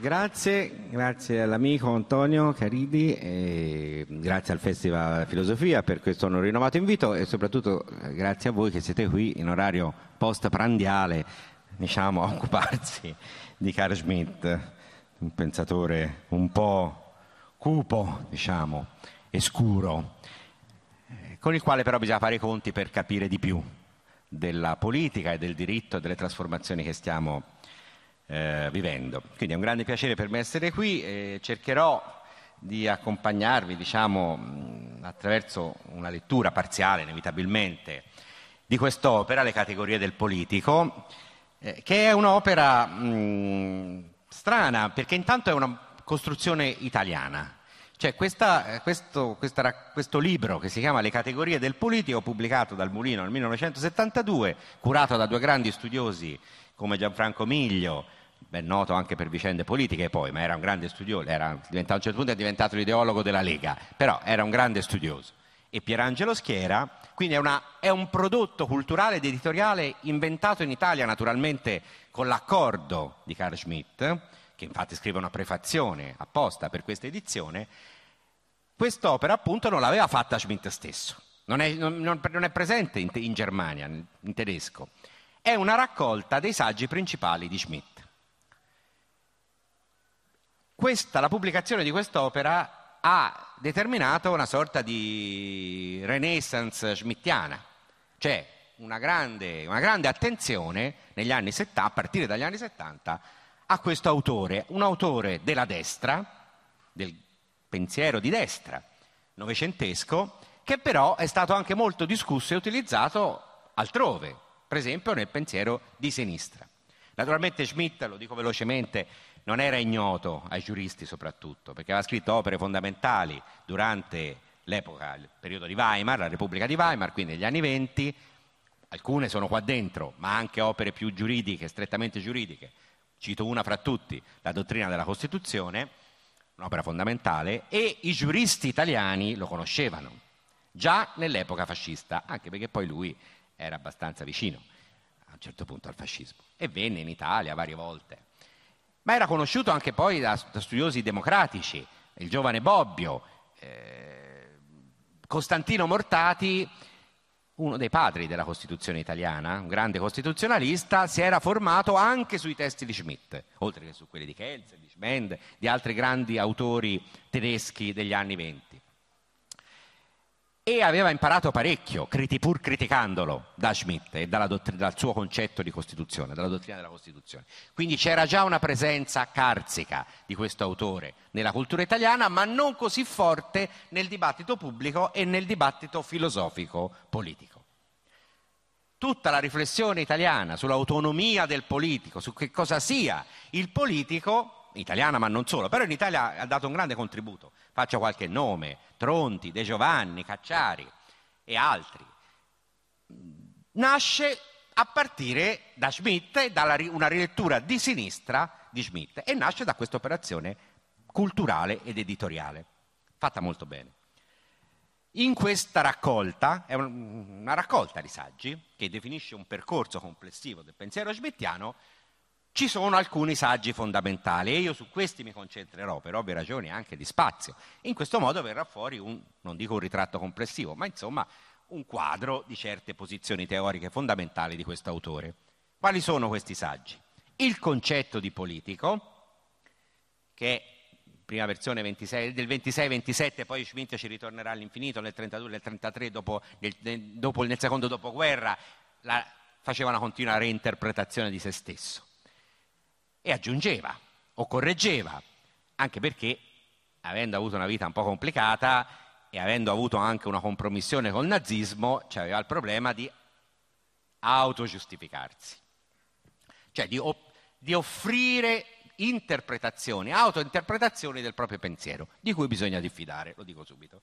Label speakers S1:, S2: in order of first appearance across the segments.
S1: Grazie, grazie all'amico Antonio Caridi, e grazie al Festival Filosofia per questo rinnovato invito e soprattutto eh, grazie a voi che siete qui in orario post-prandiale diciamo, a occuparsi di Carl Schmitt, un pensatore un po' cupo, diciamo, e scuro, eh, con il quale però bisogna fare i conti per capire di più della politica e del diritto e delle trasformazioni che stiamo eh, vivendo. Quindi è un grande piacere per me essere qui e cercherò di accompagnarvi, diciamo, attraverso una lettura parziale, inevitabilmente, di quest'opera, Le categorie del politico, eh, che è un'opera mh, strana, perché intanto è una costruzione italiana. Cioè questa, eh, questo, questa, questo, libro che si chiama Le categorie del politico, pubblicato dal Mulino nel 1972, curato da due grandi studiosi come Gianfranco Miglio, ben noto anche per vicende politiche poi, ma era un grande studioso, era, a un certo punto è diventato l'ideologo della Lega, però era un grande studioso. E Pierangelo Schiera, quindi è, una, è un prodotto culturale ed editoriale inventato in Italia naturalmente con l'accordo di Carl Schmitt, che infatti scrive una prefazione apposta per questa edizione, quest'opera appunto non l'aveva fatta Schmitt stesso, non è, non, non è presente in, in Germania, in tedesco. È una raccolta dei saggi principali di Schmitt. Questa, la pubblicazione di quest'opera ha determinato una sorta di renaissance schmittiana, cioè una grande, una grande attenzione 70, a partire dagli anni 70 a questo autore, un autore della destra, del pensiero di destra novecentesco, che però è stato anche molto discusso e utilizzato altrove, per esempio nel pensiero di sinistra. Naturalmente Schmitt, lo dico velocemente, non era ignoto ai giuristi soprattutto, perché aveva scritto opere fondamentali durante l'epoca, il periodo di Weimar, la Repubblica di Weimar, quindi negli anni venti, alcune sono qua dentro, ma anche opere più giuridiche, strettamente giuridiche. Cito una fra tutti, la dottrina della Costituzione, un'opera fondamentale, e i giuristi italiani lo conoscevano, già nell'epoca fascista, anche perché poi lui era abbastanza vicino a un certo punto al fascismo. E venne in Italia varie volte. Ma era conosciuto anche poi da, da studiosi democratici, il giovane Bobbio, eh, Costantino Mortati, uno dei padri della Costituzione italiana, un grande costituzionalista, si era formato anche sui testi di Schmitt, oltre che su quelli di Kelsen, di Schmend, di altri grandi autori tedeschi degli anni venti e aveva imparato parecchio, pur criticandolo da Schmitt e dott- dal suo concetto di Costituzione, dalla dottrina della Costituzione. Quindi c'era già una presenza carsica di questo autore nella cultura italiana, ma non così forte nel dibattito pubblico e nel dibattito filosofico politico. Tutta la riflessione italiana sull'autonomia del politico, su che cosa sia il politico, italiana ma non solo, però in Italia ha dato un grande contributo. Faccio qualche nome, Tronti, De Giovanni, Cacciari e altri. Nasce a partire da Schmitt e da una rilettura di sinistra di Schmitt e nasce da questa operazione culturale ed editoriale, fatta molto bene. In questa raccolta, è una raccolta di saggi che definisce un percorso complessivo del pensiero schmittiano, ci sono alcuni saggi fondamentali e io su questi mi concentrerò per ovvie ragioni anche di spazio. In questo modo verrà fuori un, non dico un ritratto complessivo, ma insomma un quadro di certe posizioni teoriche fondamentali di questo autore. Quali sono questi saggi? Il concetto di politico, che è prima versione 26, del 26-27, poi Schmitt ci ritornerà all'infinito nel 32 nel 33, dopo, nel, dopo, nel secondo dopoguerra, la, faceva una continua reinterpretazione di se stesso e aggiungeva o correggeva, anche perché avendo avuto una vita un po' complicata e avendo avuto anche una compromissione col nazismo, aveva il problema di autogiustificarsi, cioè di, di offrire interpretazioni, autointerpretazioni del proprio pensiero, di cui bisogna diffidare, lo dico subito,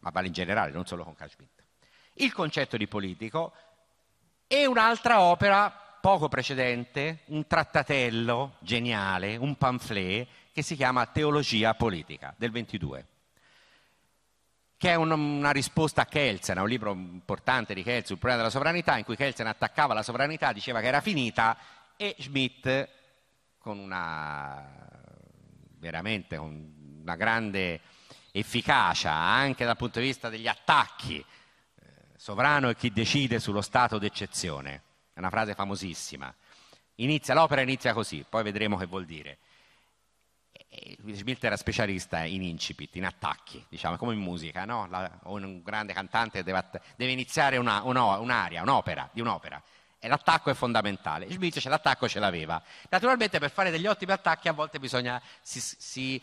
S1: ma vale in generale, non solo con Carl Schmitt. Il concetto di politico è un'altra opera poco precedente un trattatello geniale, un pamphlet che si chiama Teologia politica del 22 che è un, una risposta a Kelsen, a un libro importante di Kelsen sul problema della sovranità, in cui Kelsen attaccava la sovranità, diceva che era finita, e Schmidt, con una veramente con una grande efficacia anche dal punto di vista degli attacchi. Eh, sovrano è chi decide sullo stato d'eccezione. È una frase famosissima. Inizia, l'opera inizia così, poi vedremo che vuol dire. Schmidt era specialista in incipit, in attacchi, diciamo, come in musica, no? La, un grande cantante deve, deve iniziare una, un'aria, un'opera, di un'opera. E l'attacco è fondamentale. Schmidt dice l'attacco ce l'aveva. Naturalmente per fare degli ottimi attacchi a volte bisogna, si, si,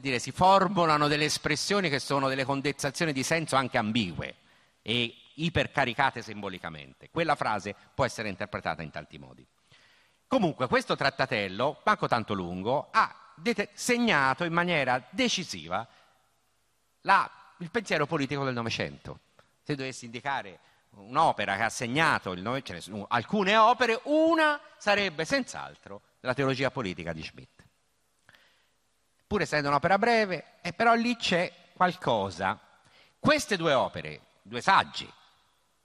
S1: dire, si formulano delle espressioni che sono delle condensazioni di senso anche ambigue e ipercaricate simbolicamente. Quella frase può essere interpretata in tanti modi. Comunque questo trattatello, manco tanto lungo, ha segnato in maniera decisiva la, il pensiero politico del Novecento. Se dovessi indicare un'opera che ha segnato il Novecento, alcune opere, una sarebbe senz'altro la teologia politica di Schmidt. Pur essendo un'opera breve, eh, però lì c'è qualcosa. Queste due opere, due saggi,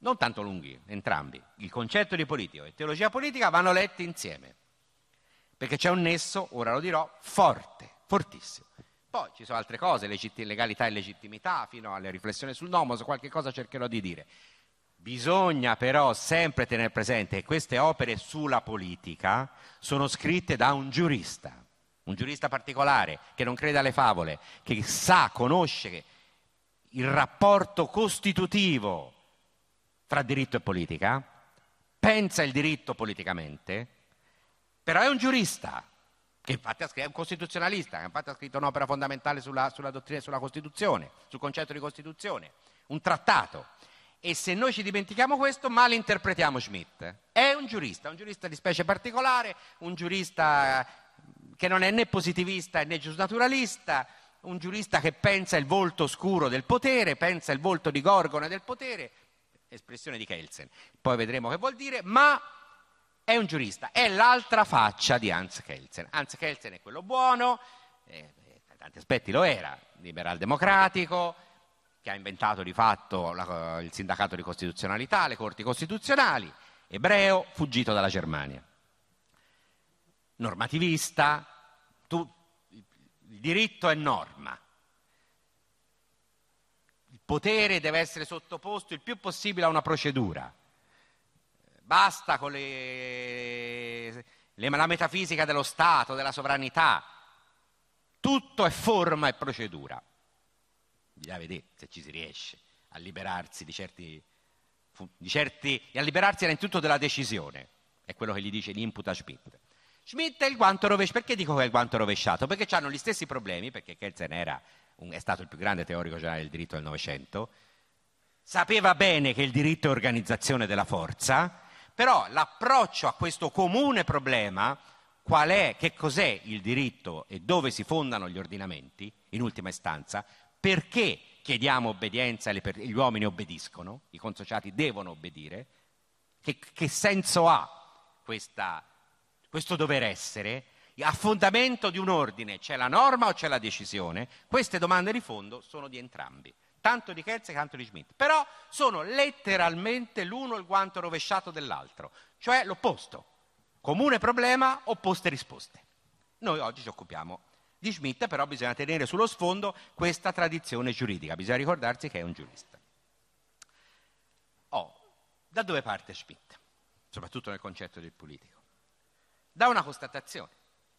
S1: non tanto lunghi, entrambi, il concetto di politica e teologia politica vanno letti insieme perché c'è un nesso, ora lo dirò, forte, fortissimo. Poi ci sono altre cose, legalità e legittimità, fino alle riflessioni sul nomos, qualche cosa cercherò di dire. Bisogna però sempre tenere presente che queste opere sulla politica sono scritte da un giurista, un giurista particolare che non crede alle favole, che sa, conosce il rapporto costitutivo tra diritto e politica, pensa il diritto politicamente però è un giurista, che infatti è un costituzionalista, che infatti ha scritto un'opera fondamentale sulla, sulla dottrina sulla Costituzione, sul concetto di Costituzione, un trattato. E se noi ci dimentichiamo questo, malinterpretiamo Schmidt. È un giurista, un giurista di specie particolare, un giurista che non è né positivista né giusnaturalista, un giurista che pensa il volto scuro del potere, pensa il volto di Gorgone del potere, espressione di Kelsen. Poi vedremo che vuol dire, ma è un giurista, è l'altra faccia di Hans Kelsen. Hans Kelsen è quello buono, eh, per tanti aspetti lo era, liberal democratico, che ha inventato di fatto la, il sindacato di costituzionalità, le corti costituzionali, ebreo, fuggito dalla Germania. Normativista, tu, il diritto è norma. Potere deve essere sottoposto il più possibile a una procedura basta con le, le, la metafisica dello Stato, della sovranità, tutto è forma e procedura. Bisogna vedere se ci si riesce a liberarsi di certi, di certi e a liberarsi innanzitutto della decisione, è quello che gli dice, gli imputa Schmidt. Schmidt è il guanto rovesciato, perché dico che è il guanto rovesciato? Perché hanno gli stessi problemi, perché Kelsen era è stato il più grande teorico generale del diritto del Novecento, sapeva bene che il diritto è organizzazione della forza, però l'approccio a questo comune problema, qual è, che cos'è il diritto e dove si fondano gli ordinamenti, in ultima istanza, perché chiediamo obbedienza e gli uomini obbediscono, i consociati devono obbedire, che, che senso ha questa, questo dover essere? A fondamento di un ordine c'è la norma o c'è la decisione? Queste domande di fondo sono di entrambi tanto di Kelsen quanto di Schmidt, però sono letteralmente l'uno il guanto rovesciato dell'altro, cioè l'opposto, comune problema, opposte risposte. Noi oggi ci occupiamo di Schmidt, però bisogna tenere sullo sfondo questa tradizione giuridica, bisogna ricordarsi che è un giurista. Oh, da dove parte Schmidt? Soprattutto nel concetto del politico. Da una constatazione,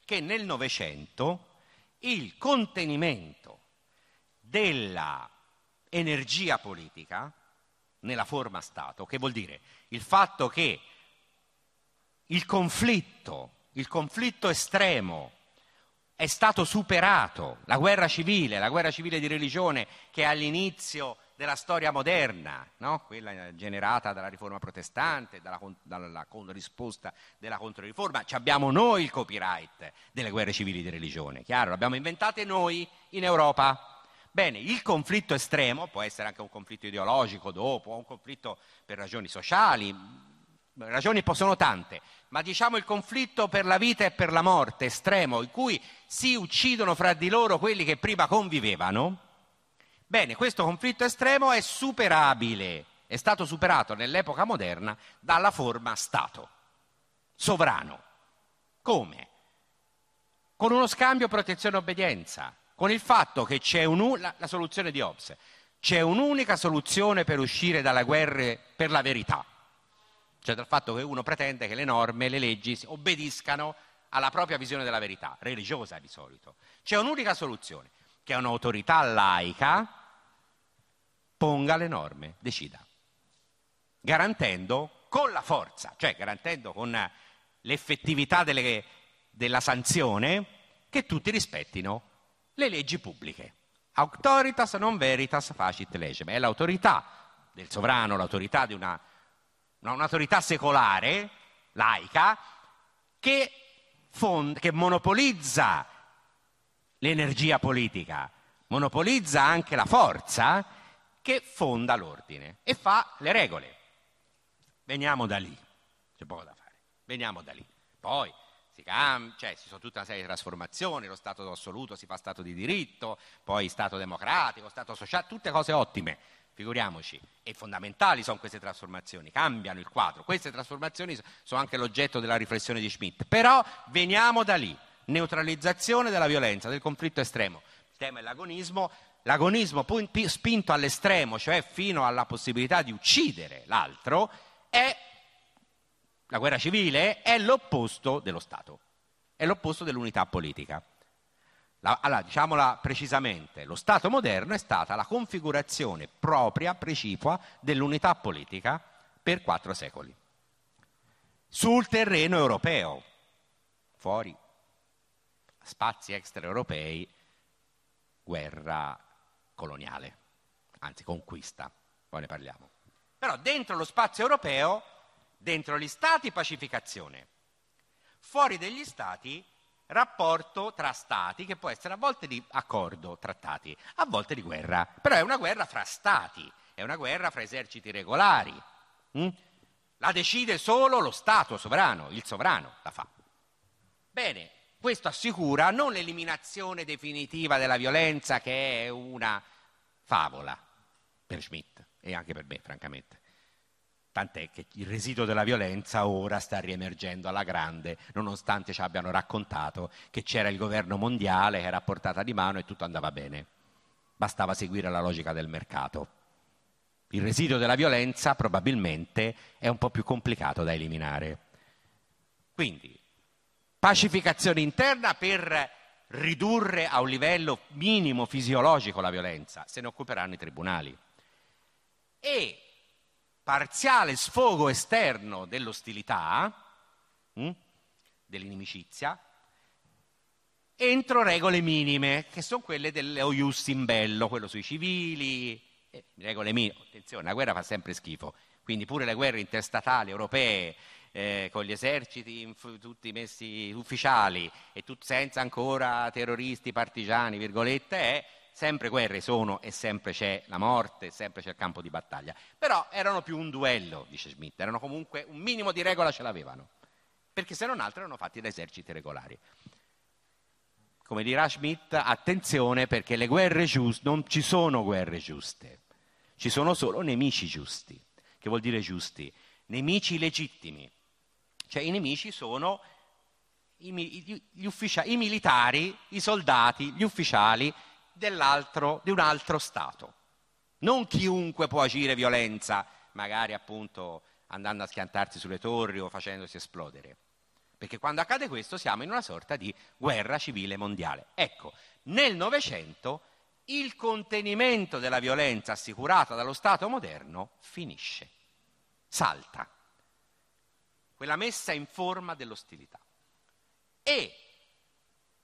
S1: che nel Novecento il contenimento della energia politica nella forma Stato, che vuol dire il fatto che il conflitto, il conflitto estremo è stato superato, la guerra civile, la guerra civile di religione che all'inizio della storia moderna, no? quella generata dalla riforma protestante, dalla, dalla risposta della controriforma, ci abbiamo noi il copyright delle guerre civili di religione, chiaro, l'abbiamo inventate noi in Europa. Bene, il conflitto estremo può essere anche un conflitto ideologico dopo, un conflitto per ragioni sociali, ragioni sono tante, ma diciamo il conflitto per la vita e per la morte estremo, in cui si uccidono fra di loro quelli che prima convivevano, bene, questo conflitto estremo è superabile, è stato superato nell'epoca moderna dalla forma Stato, sovrano. Come? con uno scambio protezione-obbedienza, con il fatto che c'è un, la, la soluzione di Hobbes, c'è un'unica soluzione per uscire dalla guerra per la verità, cioè dal fatto che uno pretende che le norme, le leggi obbediscano alla propria visione della verità, religiosa di solito. C'è un'unica soluzione, che un'autorità laica ponga le norme, decida, garantendo con la forza, cioè garantendo con l'effettività delle, della sanzione che tutti rispettino le leggi pubbliche. Auctoritas non veritas facit legem. È l'autorità del sovrano, l'autorità di una, un'autorità secolare, laica, che, fond, che monopolizza l'energia politica, monopolizza anche la forza che fonda l'ordine e fa le regole. Veniamo da lì, c'è poco da fare, veniamo da lì. Poi si cambia, cioè ci sono tutta una serie di trasformazioni, lo Stato assoluto si fa Stato di diritto, poi Stato democratico, Stato sociale, tutte cose ottime, figuriamoci, e fondamentali sono queste trasformazioni, cambiano il quadro, queste trasformazioni sono anche l'oggetto della riflessione di Schmitt, però veniamo da lì, neutralizzazione della violenza, del conflitto estremo, il tema è l'agonismo, l'agonismo spinto all'estremo, cioè fino alla possibilità di uccidere l'altro, è la guerra civile è l'opposto dello Stato, è l'opposto dell'unità politica. La, allora, diciamola precisamente, lo Stato moderno è stata la configurazione propria, precipua, dell'unità politica per quattro secoli. Sul terreno europeo, fuori, spazi extraeuropei, guerra coloniale, anzi conquista, poi ne parliamo. Però dentro lo spazio europeo Dentro gli stati pacificazione, fuori degli stati rapporto tra stati che può essere a volte di accordo, trattati, a volte di guerra, però è una guerra fra stati, è una guerra fra eserciti regolari. Hm? La decide solo lo Stato sovrano, il sovrano la fa. Bene, questo assicura non l'eliminazione definitiva della violenza che è una favola per Schmidt e anche per me, francamente. Tant'è che il residuo della violenza ora sta riemergendo alla grande, nonostante ci abbiano raccontato che c'era il governo mondiale che era a portata di mano e tutto andava bene. Bastava seguire la logica del mercato. Il residuo della violenza probabilmente è un po' più complicato da eliminare. Quindi, pacificazione interna per ridurre a un livello minimo fisiologico la violenza, se ne occuperanno i tribunali. E parziale sfogo esterno dell'ostilità, hm, dell'inimicizia, entro regole minime, che sono quelle dello ius in bello, quello sui civili, eh, regole minime. Attenzione, la guerra fa sempre schifo, quindi pure le guerre interstatali europee, eh, con gli eserciti tutti messi ufficiali e tut, senza ancora terroristi, partigiani, virgolette, è sempre guerre sono e sempre c'è la morte, sempre c'è il campo di battaglia. Però erano più un duello, dice Schmidt, erano comunque un minimo di regola ce l'avevano, perché se non altro erano fatti da eserciti regolari. Come dirà Schmidt, attenzione perché le guerre giuste, non ci sono guerre giuste, ci sono solo nemici giusti. Che vuol dire giusti? Nemici legittimi. Cioè i nemici sono i, gli ufficiali, i militari, i soldati, gli ufficiali di un altro Stato. Non chiunque può agire violenza, magari appunto andando a schiantarsi sulle torri o facendosi esplodere. Perché quando accade questo siamo in una sorta di guerra civile mondiale. Ecco, nel Novecento il contenimento della violenza assicurata dallo Stato moderno finisce, salta, quella messa in forma dell'ostilità. E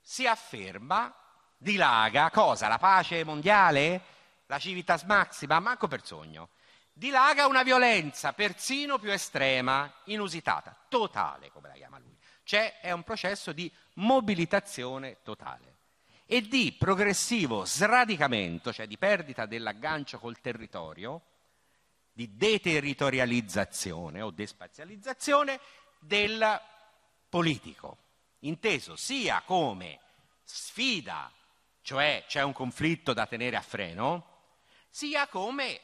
S1: si afferma dilaga cosa? La pace mondiale? La civitas maxima? Manco per sogno. Dilaga una violenza persino più estrema, inusitata, totale, come la chiama lui. Cioè è un processo di mobilitazione totale e di progressivo sradicamento, cioè di perdita dell'aggancio col territorio, di deterritorializzazione o despazializzazione del politico, inteso sia come sfida cioè c'è un conflitto da tenere a freno, sia come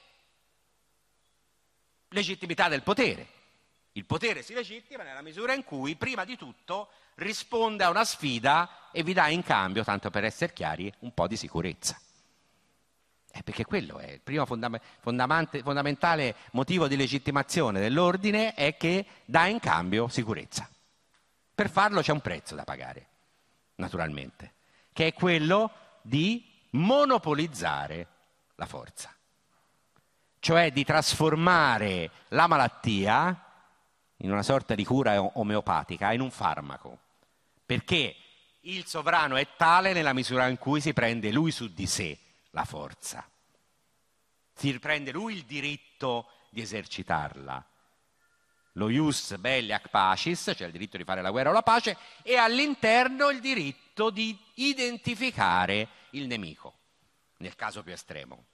S1: legittimità del potere. Il potere si legittima nella misura in cui, prima di tutto, risponde a una sfida e vi dà in cambio, tanto per essere chiari, un po' di sicurezza. Eh, perché quello è il primo fondam- fondamentale motivo di legittimazione dell'ordine è che dà in cambio sicurezza. Per farlo c'è un prezzo da pagare, naturalmente, che è quello di monopolizzare la forza, cioè di trasformare la malattia in una sorta di cura omeopatica in un farmaco, perché il sovrano è tale nella misura in cui si prende lui su di sé la forza. Si riprende lui il diritto di esercitarla. Lo ius belli ac pacis, cioè il diritto di fare la guerra o la pace, e all'interno il diritto di identificare il nemico, nel caso più estremo.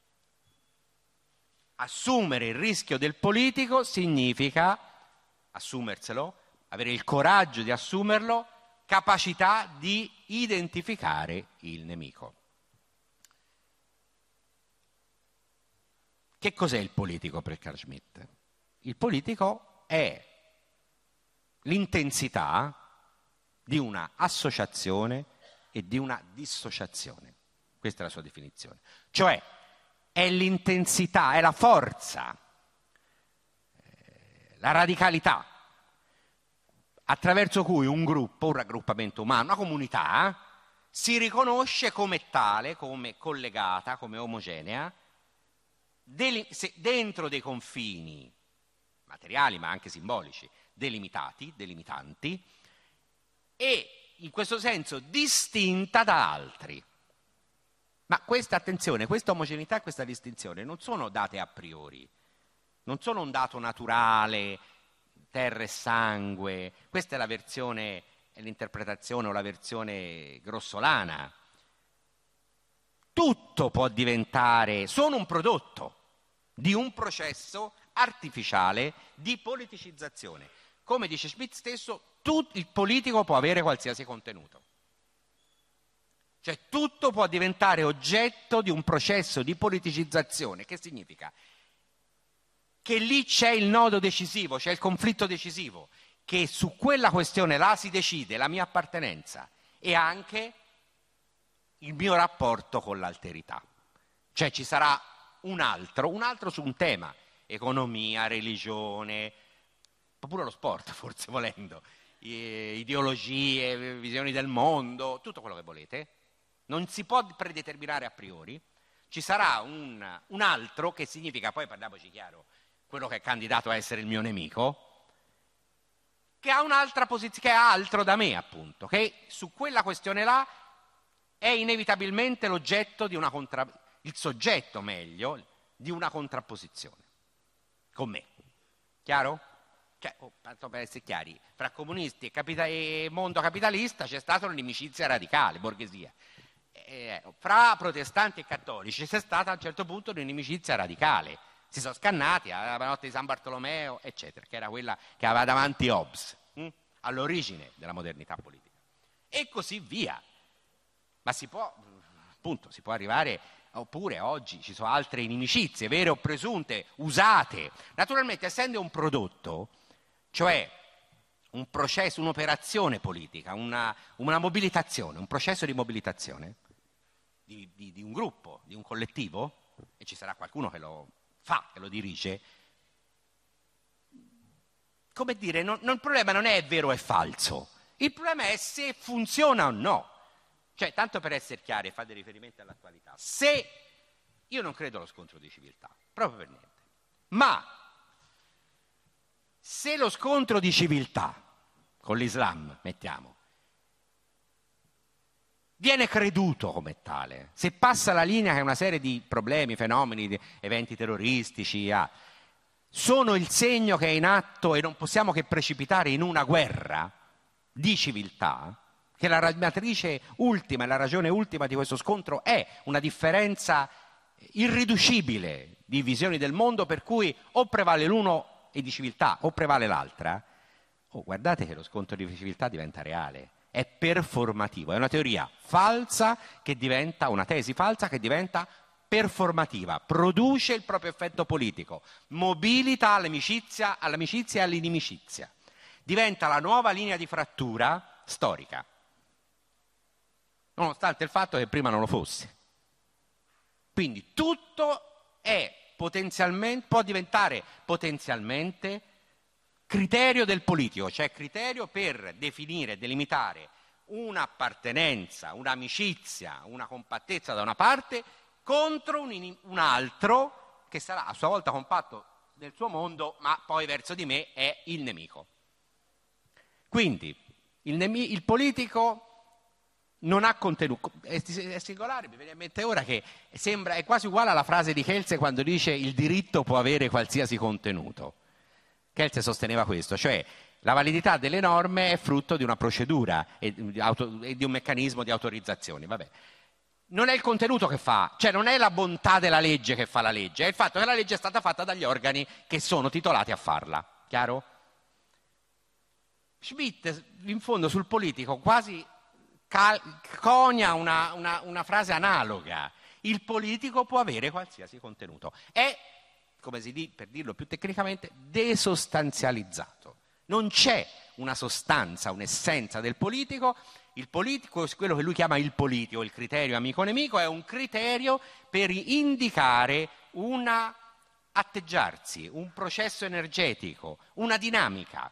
S1: Assumere il rischio del politico significa assumerselo, avere il coraggio di assumerlo, capacità di identificare il nemico. Che cos'è il politico per Carl Schmitt? Il politico è l'intensità di una associazione e di una dissociazione. Questa è la sua definizione. Cioè è l'intensità, è la forza, eh, la radicalità attraverso cui un gruppo, un raggruppamento umano, una comunità si riconosce come tale, come collegata, come omogenea dentro dei confini materiali ma anche simbolici delimitati, delimitanti e in questo senso distinta da altri. Ma questa attenzione, questa omogeneità e questa distinzione non sono date a priori, non sono un dato naturale, terra e sangue, questa è la versione, l'interpretazione o la versione grossolana tutto può diventare, sono un prodotto di un processo artificiale di politicizzazione. Come dice Schmidt stesso, tut, il politico può avere qualsiasi contenuto. Cioè tutto può diventare oggetto di un processo di politicizzazione. Che significa? Che lì c'è il nodo decisivo, c'è il conflitto decisivo, che su quella questione là si decide la mia appartenenza e anche il mio rapporto con l'alterità. Cioè ci sarà un altro, un altro su un tema, economia, religione, pure lo sport forse volendo, ideologie, visioni del mondo, tutto quello che volete. Non si può predeterminare a priori, ci sarà un, un altro che significa, poi parliamoci chiaro, quello che è candidato a essere il mio nemico, che ha un'altra posizione, che è altro da me appunto, che su quella questione là è inevitabilmente l'oggetto di una contra... il soggetto meglio, di una contrapposizione con me. Chiaro? Cioè, oh, tanto per essere chiari, fra comunisti e, capita- e mondo capitalista c'è stata un'inimicizia radicale, borghesia. Eh, fra protestanti e cattolici c'è stata a un certo punto un'inimicizia radicale. Si sono scannati alla notte di San Bartolomeo, eccetera, che era quella che aveva davanti Hobbes, hm? all'origine della modernità politica. E così via. Ma si può, appunto, si può arrivare, oppure oggi ci sono altre inimicizie, vere o presunte, usate. Naturalmente, essendo un prodotto, cioè un processo, un'operazione politica, una, una mobilitazione, un processo di mobilitazione di, di, di un gruppo, di un collettivo, e ci sarà qualcuno che lo fa, che lo dirige, come dire, non, non, il problema non è vero o falso, il problema è se funziona o no. Cioè, tanto per essere chiari e fare riferimento all'attualità, se io non credo allo scontro di civiltà, proprio per niente, ma se lo scontro di civiltà con l'Islam, mettiamo, viene creduto come tale, se passa la linea che una serie di problemi, fenomeni, eventi terroristici, ah, sono il segno che è in atto e non possiamo che precipitare in una guerra di civiltà, che la matrice ultima e la ragione ultima di questo scontro è una differenza irriducibile di visioni del mondo per cui o prevale l'uno e di civiltà o prevale l'altra, oh, guardate che lo scontro di civiltà diventa reale, è performativo, è una teoria falsa che diventa, una tesi falsa che diventa performativa, produce il proprio effetto politico, mobilita all'amicizia, all'amicizia e all'inimicizia, diventa la nuova linea di frattura storica nonostante il fatto che prima non lo fosse. Quindi tutto è potenzialmente, può diventare potenzialmente criterio del politico, cioè criterio per definire, delimitare un'appartenenza, un'amicizia, una compattezza da una parte contro un, un altro che sarà a sua volta compatto nel suo mondo, ma poi verso di me è il nemico. Quindi il, nemi- il politico non ha contenuto, è, è, singolare, mi viene in mente ora che sembra, è quasi uguale alla frase di Kelsey quando dice il diritto può avere qualsiasi contenuto. Kelsey sosteneva questo, cioè la validità delle norme è frutto di una procedura e di un meccanismo di autorizzazione. Vabbè non è il contenuto che fa, cioè non è la bontà della legge che fa la legge, è il fatto che la legge è stata fatta dagli organi che sono titolati a farla. Chiaro? Schmidt, in fondo, sul politico quasi cal- conia una, una, una frase analoga. Il politico può avere qualsiasi contenuto. È, come si dice, per dirlo più tecnicamente, desostanzializzato. Non c'è una sostanza, un'essenza del politico il politico, quello che lui chiama il politico, il criterio amico-nemico, è un criterio per indicare un atteggiarsi, un processo energetico, una dinamica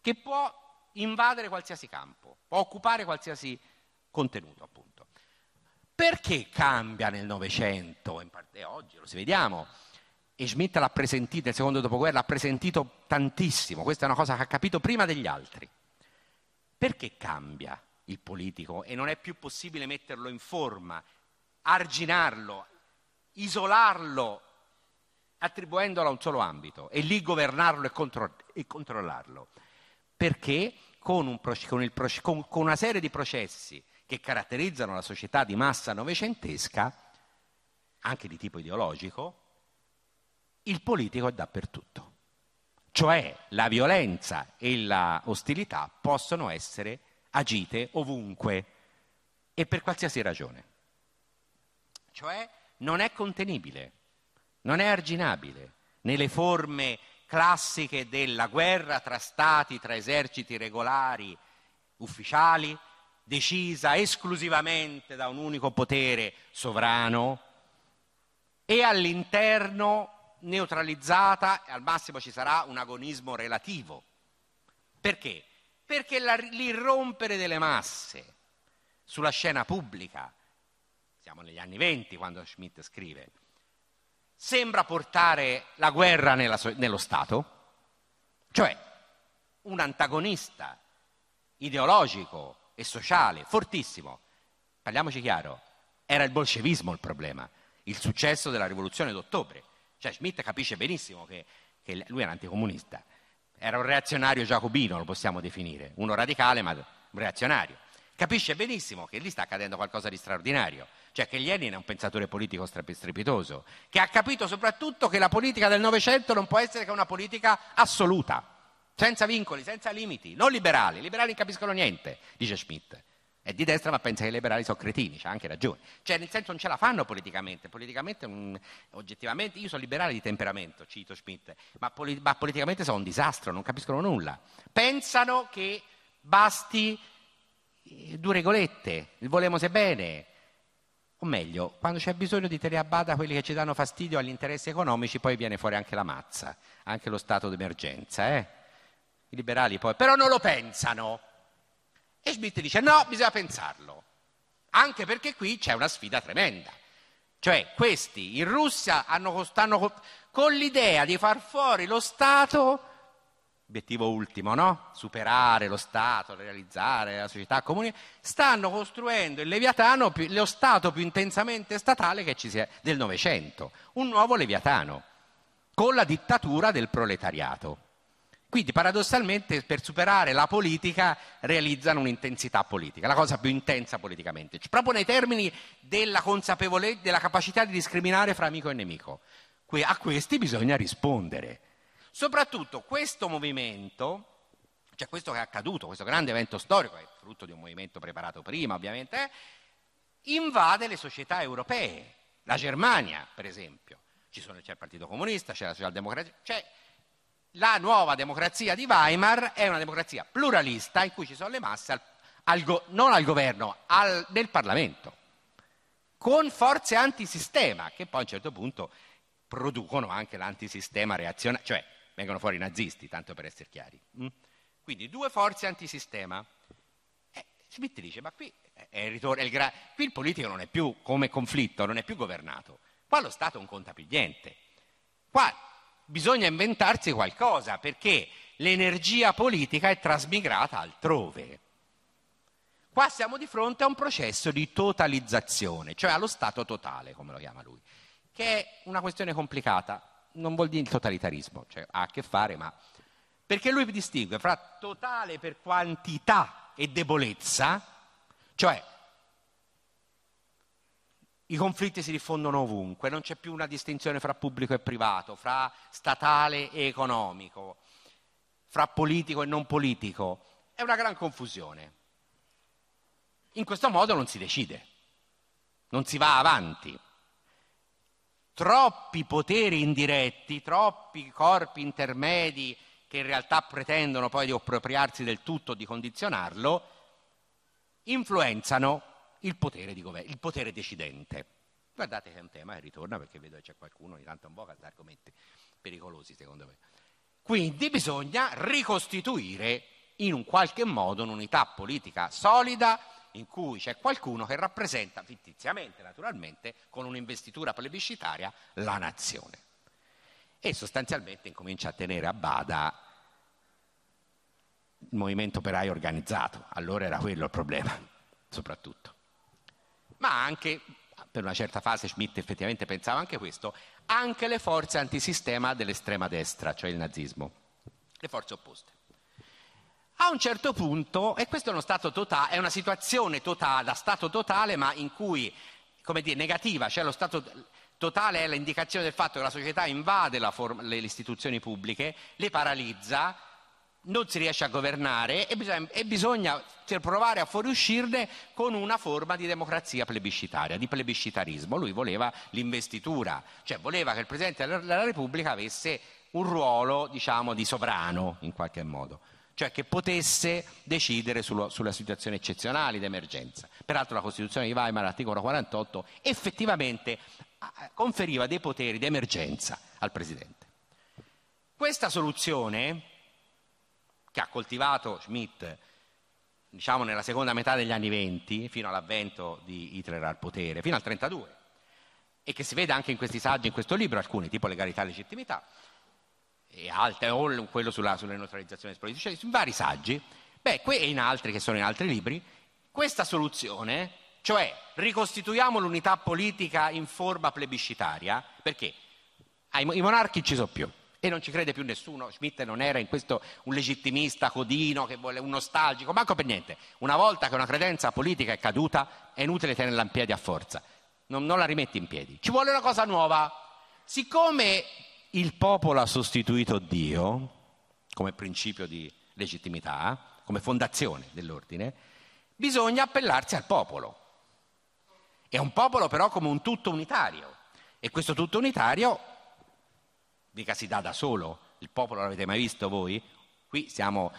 S1: che può invadere qualsiasi campo, può occupare qualsiasi contenuto, appunto. Perché cambia nel Novecento? E oggi lo si vediamo. E Schmitt l'ha presentito, nel secondo dopoguerra l'ha presentito tantissimo, questa è una cosa che ha capito prima degli altri. Perché cambia? il politico e non è più possibile metterlo in forma, arginarlo, isolarlo, attribuendolo a un solo ambito e lì governarlo e, contro- e controllarlo. Perché con, un, con, il, con, con una serie di processi che caratterizzano la società di massa novecentesca, anche di tipo ideologico, il politico è dappertutto. Cioè la violenza e l'ostilità possono essere agite ovunque e per qualsiasi ragione. Cioè non è contenibile, non è arginabile nelle forme classiche della guerra tra stati, tra eserciti regolari, ufficiali, decisa esclusivamente da un unico potere sovrano e all'interno neutralizzata, al massimo ci sarà un agonismo relativo. Perché? perché la, l'irrompere delle masse sulla scena pubblica, siamo negli anni venti quando Schmidt scrive, sembra portare la guerra nella, nello Stato, cioè un antagonista ideologico e sociale fortissimo. Parliamoci chiaro, era il bolscevismo il problema, il successo della rivoluzione d'ottobre. Cioè Schmidt capisce benissimo che, che lui era anticomunista era un reazionario giacobino, lo possiamo definire, uno radicale ma un reazionario. Capisce benissimo che lì sta accadendo qualcosa di straordinario, cioè che Lenin è un pensatore politico strepitoso, che ha capito soprattutto che la politica del Novecento non può essere che una politica assoluta, senza vincoli, senza limiti, non liberali, i liberali non capiscono niente, dice Schmidt. È di destra ma pensa che i liberali sono cretini, c'ha anche ragione. Cioè nel senso non ce la fanno politicamente, politicamente um, oggettivamente io sono liberale di temperamento, cito Schmidt, ma, poli- ma politicamente sono un disastro, non capiscono nulla. Pensano che basti eh, due regolette, il volemo se bene, o meglio, quando c'è bisogno di tenere a bada quelli che ci danno fastidio agli interessi economici, poi viene fuori anche la mazza, anche lo stato d'emergenza. Eh? I liberali poi, però non lo pensano. E Schmidt dice no, bisogna pensarlo, anche perché qui c'è una sfida tremenda. Cioè questi in Russia hanno, stanno con l'idea di far fuori lo Stato, obiettivo ultimo, no? Superare lo Stato, realizzare la società comune, stanno costruendo il Leviatano, lo Stato più intensamente statale che ci sia del Novecento, un nuovo Leviatano, con la dittatura del proletariato. Quindi paradossalmente per superare la politica realizzano un'intensità politica, la cosa più intensa politicamente, cioè, proprio nei termini della consapevolezza, della capacità di discriminare fra amico e nemico. Que- a questi bisogna rispondere. Soprattutto questo movimento, cioè questo che è accaduto, questo grande evento storico, è frutto di un movimento preparato prima ovviamente, eh, invade le società europee, la Germania per esempio, sono, c'è il Partito Comunista, c'è la Socialdemocrazia, c'è la nuova democrazia di Weimar è una democrazia pluralista in cui ci sono le masse al, al non al governo, al, nel Parlamento, con forze antisistema che poi a un certo punto producono anche l'antisistema reazionario, cioè vengono fuori i nazisti, tanto per essere chiari. Mm? Quindi due forze antisistema. Eh, Schmitt dice, ma qui, è il ritorno, è il gra- qui il politico non è più come conflitto, non è più governato. Qua lo Stato non conta più niente. Qua bisogna inventarsi qualcosa perché l'energia politica è trasmigrata altrove. Qua siamo di fronte a un processo di totalizzazione, cioè allo Stato totale, come lo chiama lui, che è una questione complicata, non vuol dire totalitarismo, cioè ha a che fare, ma perché lui distingue fra totale per quantità e debolezza, cioè i conflitti si diffondono ovunque, non c'è più una distinzione fra pubblico e privato, fra statale e economico, fra politico e non politico. È una gran confusione. In questo modo non si decide, non si va avanti. Troppi poteri indiretti, troppi corpi intermedi che in realtà pretendono poi di appropriarsi del tutto, di condizionarlo, influenzano il potere, di governo, il potere decidente. Guardate che è un tema che ritorna perché vedo che c'è qualcuno ogni tanto un po' che ha argomenti pericolosi secondo me. Quindi bisogna ricostituire in un qualche modo un'unità politica solida in cui c'è qualcuno che rappresenta fittiziamente, naturalmente, con un'investitura plebiscitaria, la nazione. E sostanzialmente incomincia a tenere a bada il movimento operaio organizzato, allora era quello il problema, soprattutto. Ma anche, per una certa fase Schmitt effettivamente pensava anche questo, anche le forze antisistema dell'estrema destra, cioè il nazismo, le forze opposte. A un certo punto, e questo è uno stato totale, è una situazione totale, da stato totale, ma in cui, come dire, negativa, cioè lo stato totale è l'indicazione del fatto che la società invade forma, le istituzioni pubbliche, le paralizza, non si riesce a governare e bisogna, e bisogna provare a fuoriuscirne con una forma di democrazia plebiscitaria, di plebiscitarismo. Lui voleva l'investitura, cioè voleva che il Presidente della Repubblica avesse un ruolo, diciamo, di sovrano in qualche modo, cioè che potesse decidere sullo, sulle situazioni eccezionali d'emergenza. Peraltro la Costituzione di Weimar, l'articolo 48, effettivamente conferiva dei poteri di emergenza al Presidente. Questa soluzione che ha coltivato Schmidt diciamo nella seconda metà degli anni venti, fino all'avvento di Hitler al potere, fino al 32, e che si vede anche in questi saggi, in questo libro, alcuni, tipo Legalità e Legittimità, e altre, o quello sulla, sulle neutralizzazioni politiche, in vari saggi, beh, e in altri che sono in altri libri, questa soluzione, cioè ricostituiamo l'unità politica in forma plebiscitaria, perché i monarchi ci sono più, e non ci crede più nessuno. Schmitt non era in questo un legittimista codino, che vuole un nostalgico, manco per niente. Una volta che una credenza politica è caduta, è inutile tenerla in piedi a forza. Non, non la rimetti in piedi. Ci vuole una cosa nuova. Siccome il popolo ha sostituito Dio come principio di legittimità, come fondazione dell'ordine, bisogna appellarsi al popolo. È un popolo però come un tutto unitario. E questo tutto unitario mica si dà da solo, il popolo l'avete mai visto voi? Qui siamo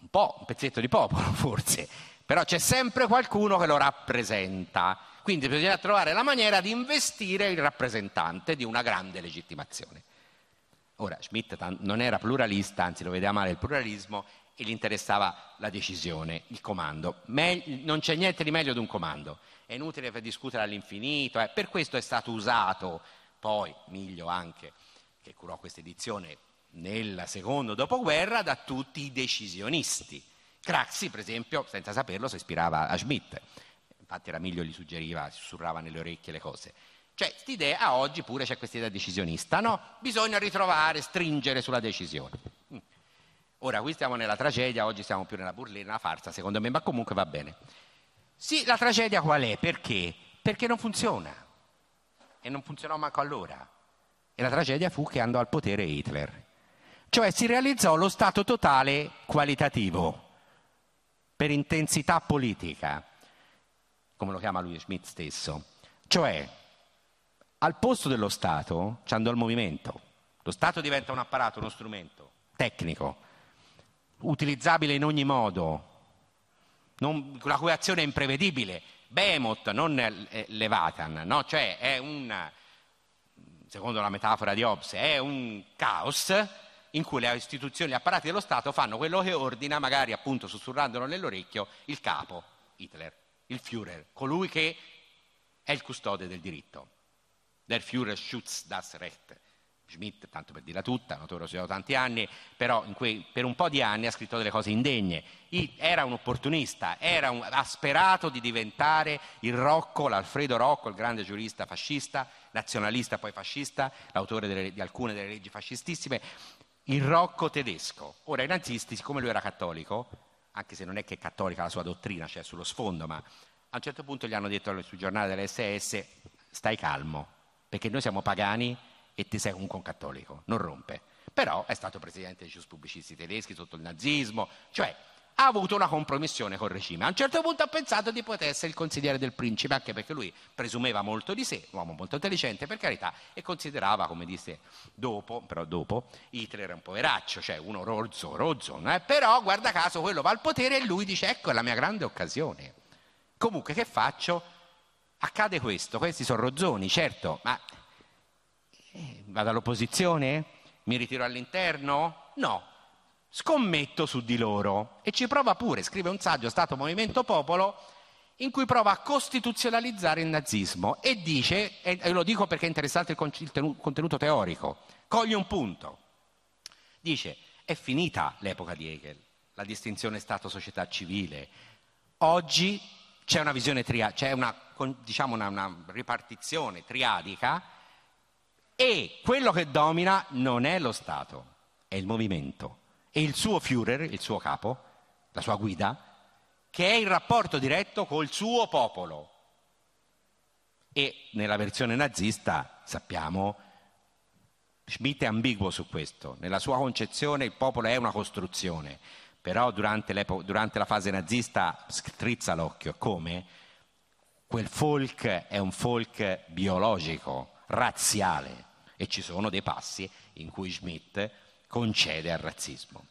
S1: un po' un pezzetto di popolo forse, però c'è sempre qualcuno che lo rappresenta, quindi bisogna trovare la maniera di investire il rappresentante di una grande legittimazione. Ora, Schmitt non era pluralista, anzi lo vedeva male il pluralismo e gli interessava la decisione, il comando. Me- non c'è niente di meglio di un comando, è inutile per discutere all'infinito, eh. per questo è stato usato poi Miglio anche, che curò questa edizione nel secondo dopoguerra, da tutti i decisionisti. Craxi, per esempio, senza saperlo, si ispirava a Schmidt. Infatti Ramiglio gli suggeriva, sussurrava nelle orecchie le cose. Cioè, quest'idea, a oggi pure c'è questa idea decisionista, no? Bisogna ritrovare, stringere sulla decisione. Mm. Ora, qui stiamo nella tragedia, oggi siamo più nella burlina, nella farsa, secondo me, ma comunque va bene. Sì, la tragedia qual è? Perché? Perché non funziona e non funzionò manco allora. E la tragedia fu che andò al potere Hitler. Cioè si realizzò lo stato totale qualitativo per intensità politica, come lo chiama lui Schmidt stesso. Cioè al posto dello Stato ci andò il movimento. Lo Stato diventa un apparato, uno strumento tecnico, utilizzabile in ogni modo, non, la cui azione è imprevedibile. Behemoth, non Levatan, no? cioè è un, secondo la metafora di Hobbes, è un caos in cui le istituzioni, gli apparati dello Stato fanno quello che ordina, magari appunto sussurrandolo nell'orecchio, il capo, Hitler, il Führer, colui che è il custode del diritto. Der Führer schützt das Recht. Schmidt, tanto per dirla tutta, autore che tanti anni, però quei, per un po' di anni ha scritto delle cose indegne. Era un opportunista, era un, ha sperato di diventare il Rocco, l'Alfredo Rocco, il grande giurista fascista, nazionalista poi fascista, l'autore delle, di alcune delle leggi fascistissime, il Rocco tedesco. Ora i nazisti, siccome lui era cattolico, anche se non è che è cattolica la sua dottrina, cioè sullo sfondo, ma a un certo punto gli hanno detto sui giornali dell'SS stai calmo, perché noi siamo pagani e ti sei comunque un cattolico, non rompe. Però è stato presidente dei Gius Pubblicisti tedeschi sotto il nazismo, cioè ha avuto una compromissione col regime. A un certo punto ha pensato di poter essere il consigliere del principe, anche perché lui presumeva molto di sé, un uomo molto intelligente per carità, e considerava, come disse dopo, però dopo, Hitler un poveraccio, cioè uno rozzo, rozzo, eh? però guarda caso quello va al potere e lui dice ecco è la mia grande occasione. Comunque che faccio? Accade questo, questi sono rozzoni, certo, ma eh, vado all'opposizione? Mi ritiro all'interno? No, scommetto su di loro. E ci prova pure, scrive un saggio Stato Movimento Popolo in cui prova a costituzionalizzare il nazismo. E dice, e lo dico perché è interessante il contenuto teorico, coglie un punto, dice è finita l'epoca di Hegel, la distinzione Stato-società civile, oggi c'è una visione triadica, c'è una, diciamo una, una ripartizione triadica e quello che domina non è lo Stato, è il movimento. E il suo Führer, il suo capo, la sua guida, che è in rapporto diretto col suo popolo. E nella versione nazista, sappiamo, Schmitt è ambiguo su questo. Nella sua concezione il popolo è una costruzione, però durante, durante la fase nazista strizza l'occhio. Come? Quel folk è un folk biologico, razziale e ci sono dei passi in cui Schmidt concede al razzismo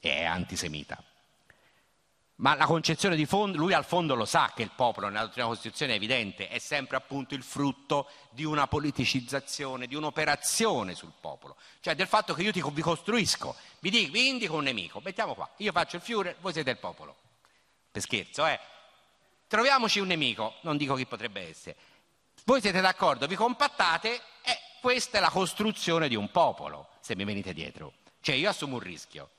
S1: e è antisemita. Ma la concezione di fondo, lui al fondo lo sa che il popolo nella dottrina Costituzione è evidente, è sempre appunto il frutto di una politicizzazione, di un'operazione sul popolo, cioè del fatto che io ti, vi costruisco, vi, dico, vi indico un nemico, mettiamo qua, io faccio il Führer, voi siete il popolo. Per scherzo, eh? Troviamoci un nemico, non dico chi potrebbe essere. Voi siete d'accordo, vi compattate e questa è la costruzione di un popolo, se mi venite dietro. Cioè io assumo un rischio.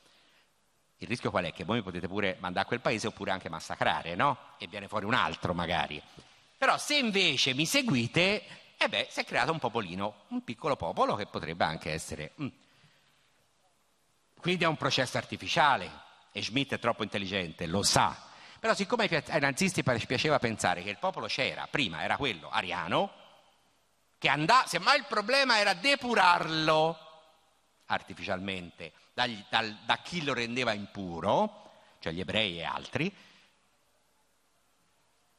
S1: Il rischio qual è? Che voi mi potete pure mandare a quel paese oppure anche massacrare, no? E viene fuori un altro magari. Però se invece mi seguite, eh beh, si è creato un popolino, un piccolo popolo che potrebbe anche essere... Mm. Quindi è un processo artificiale e Schmidt è troppo intelligente, lo sa. Però siccome ai nazisti piaceva pensare che il popolo c'era, prima era quello ariano, che andava, semmai il problema era depurarlo artificialmente dagli, dal, da chi lo rendeva impuro, cioè gli ebrei e altri,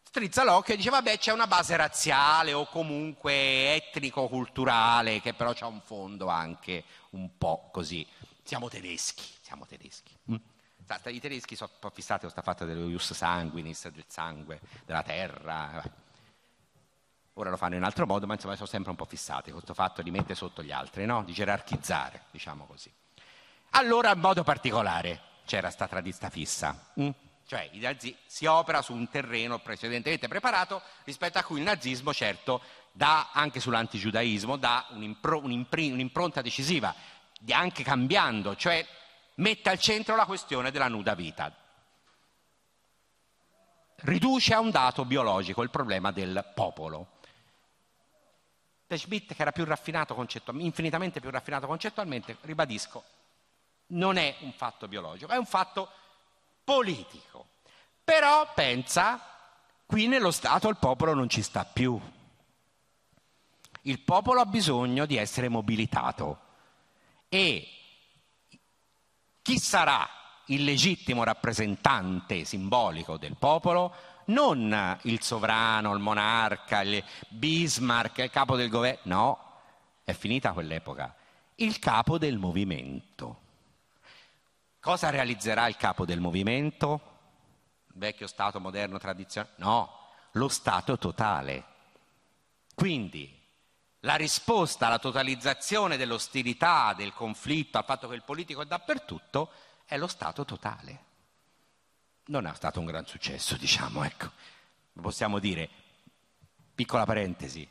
S1: strizza l'occhio e dice vabbè c'è una base razziale o comunque etnico-culturale che però ha un fondo anche un po' così. Siamo tedeschi, siamo tedeschi. Mm? I tedeschi sono un po' fissati con questa fatta dello ius sanguinis, del sangue, della terra. Ora lo fanno in altro modo, ma insomma sono sempre un po' fissati, questo fatto di mettere sotto gli altri, no? di gerarchizzare, diciamo così. Allora, in modo particolare, c'era questa tradista fissa. Mm? Cioè, i nazi- si opera su un terreno precedentemente preparato rispetto a cui il nazismo, certo, dà anche sull'antigiudaismo, dà un'impro- un'impr- un'impronta decisiva, anche cambiando, cioè mette al centro la questione della nuda vita. Riduce a un dato biologico il problema del popolo. De Schmidt, che era più infinitamente più raffinato concettualmente, ribadisco, non è un fatto biologico, è un fatto politico. Però pensa, qui nello Stato il popolo non ci sta più. Il popolo ha bisogno di essere mobilitato e chi sarà il legittimo rappresentante simbolico del popolo? Non il sovrano, il monarca, il Bismarck, il capo del governo, no, è finita quell'epoca. Il capo del movimento. Cosa realizzerà il capo del movimento? vecchio Stato moderno tradizionale, no, lo Stato totale. Quindi la risposta alla totalizzazione dell'ostilità, del conflitto, al fatto che il politico è dappertutto, è lo Stato totale. Non è stato un gran successo, diciamo, ecco. Possiamo dire, piccola parentesi,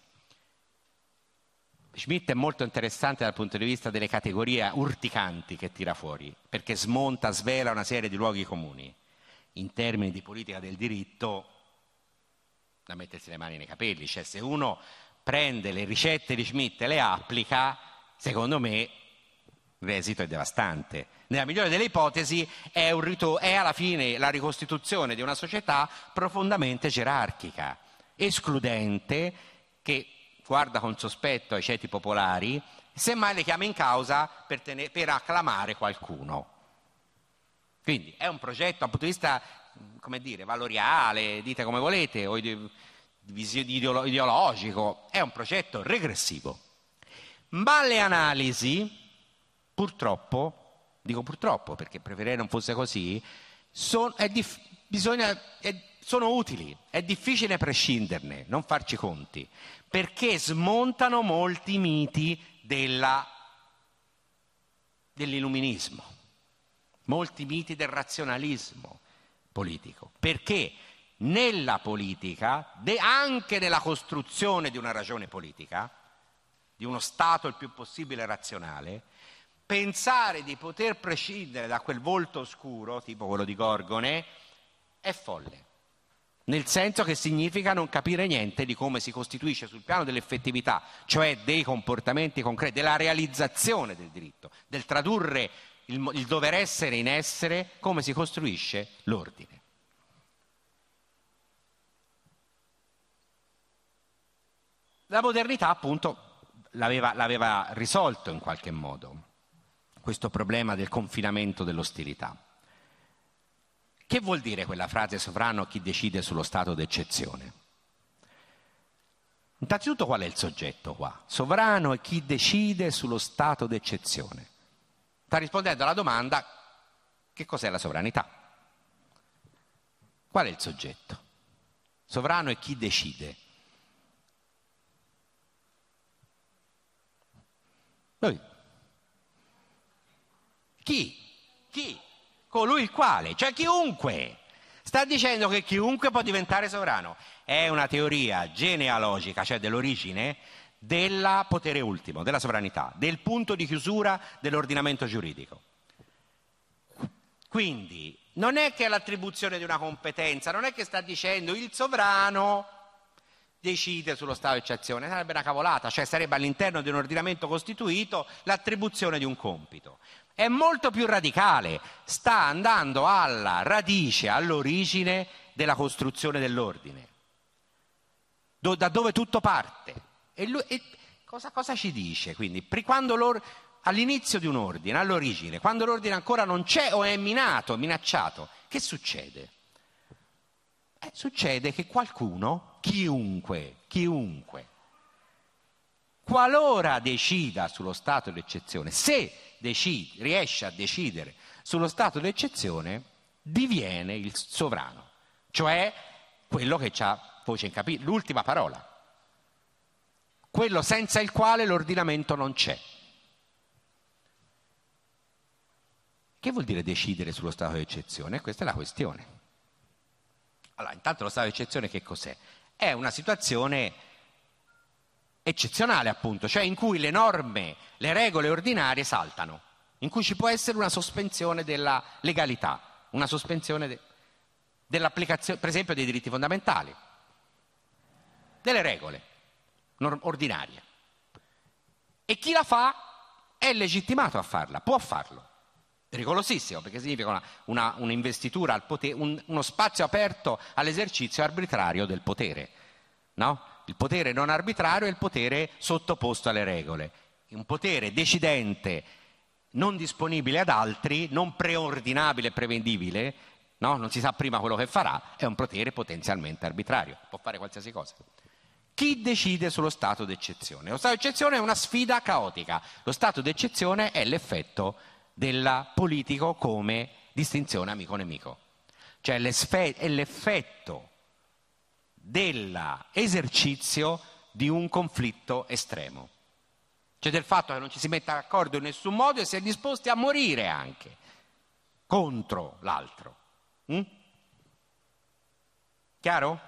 S1: Schmidt è molto interessante dal punto di vista delle categorie urticanti che tira fuori, perché smonta, svela una serie di luoghi comuni. In termini di politica del diritto, da mettersi le mani nei capelli, cioè se uno prende le ricette di Schmidt e le applica, secondo me l'esito è devastante. Nella migliore delle ipotesi è, rito- è alla fine la ricostituzione di una società profondamente gerarchica, escludente, che guarda con sospetto ai ceti popolari, semmai le chiama in causa per, ten- per acclamare qualcuno. Quindi è un progetto dal punto di vista, come dire, valoriale, dite come volete, o ideologico, è un progetto regressivo. Ma le analisi, purtroppo, dico purtroppo perché preferirei non fosse così, son, dif- bisogna, è, sono utili, è difficile prescinderne, non farci conti, perché smontano molti miti della, dell'illuminismo, molti miti del razionalismo politico. Perché? nella politica, anche nella costruzione di una ragione politica, di uno Stato il più possibile razionale, pensare di poter prescindere da quel volto oscuro, tipo quello di Gorgone, è folle. Nel senso che significa non capire niente di come si costituisce sul piano dell'effettività, cioè dei comportamenti concreti, della realizzazione del diritto, del tradurre il, il dover essere in essere, come si costruisce l'ordine. La modernità appunto l'aveva, l'aveva risolto in qualche modo questo problema del confinamento dell'ostilità. Che vuol dire quella frase sovrano chi decide sullo stato d'eccezione? Innanzitutto qual è il soggetto qua? Sovrano è chi decide sullo stato d'eccezione. Sta rispondendo alla domanda che cos'è la sovranità? Qual è il soggetto? Sovrano è chi decide. Lui. Chi? Chi? Colui il quale, cioè chiunque. Sta dicendo che chiunque può diventare sovrano. È una teoria genealogica, cioè dell'origine, del potere ultimo, della sovranità, del punto di chiusura dell'ordinamento giuridico. Quindi non è che è l'attribuzione di una competenza, non è che sta dicendo il sovrano decide sullo stato di eccezione, sarebbe una cavolata, cioè sarebbe all'interno di un ordinamento costituito l'attribuzione di un compito. È molto più radicale, sta andando alla radice, all'origine della costruzione dell'ordine, do, da dove tutto parte. E, lui, e cosa, cosa, ci dice? Quindi, all'inizio di un ordine, all'origine, quando l'ordine ancora non c'è o è minato, minacciato, che succede? Eh, succede che qualcuno, chiunque, chiunque, qualora decida sullo stato d'eccezione, se decide, riesce a decidere sullo stato d'eccezione, diviene il sovrano, cioè quello che ha voce in capitolo, l'ultima parola, quello senza il quale l'ordinamento non c'è. Che vuol dire decidere sullo stato d'eccezione? Questa è la questione. Allora, intanto lo stato di eccezione che cos'è? È una situazione eccezionale, appunto, cioè in cui le norme, le regole ordinarie saltano, in cui ci può essere una sospensione della legalità, una sospensione de- dell'applicazione, per esempio, dei diritti fondamentali, delle regole norm- ordinarie. E chi la fa è legittimato a farla, può farlo pericolosissimo perché significa una, una, un'investitura al potere, un, uno spazio aperto all'esercizio arbitrario del potere. No? Il potere non arbitrario è il potere sottoposto alle regole. Un potere decidente, non disponibile ad altri, non preordinabile e prevedibile, no? non si sa prima quello che farà, è un potere potenzialmente arbitrario, può fare qualsiasi cosa. Chi decide sullo stato d'eccezione? Lo stato d'eccezione è una sfida caotica, lo stato d'eccezione è l'effetto del politico come distinzione amico-nemico. cioè è l'effetto dell'esercizio di un conflitto estremo, cioè del fatto che non ci si metta d'accordo in nessun modo e si è disposti a morire anche contro l'altro. Mm? Chiaro?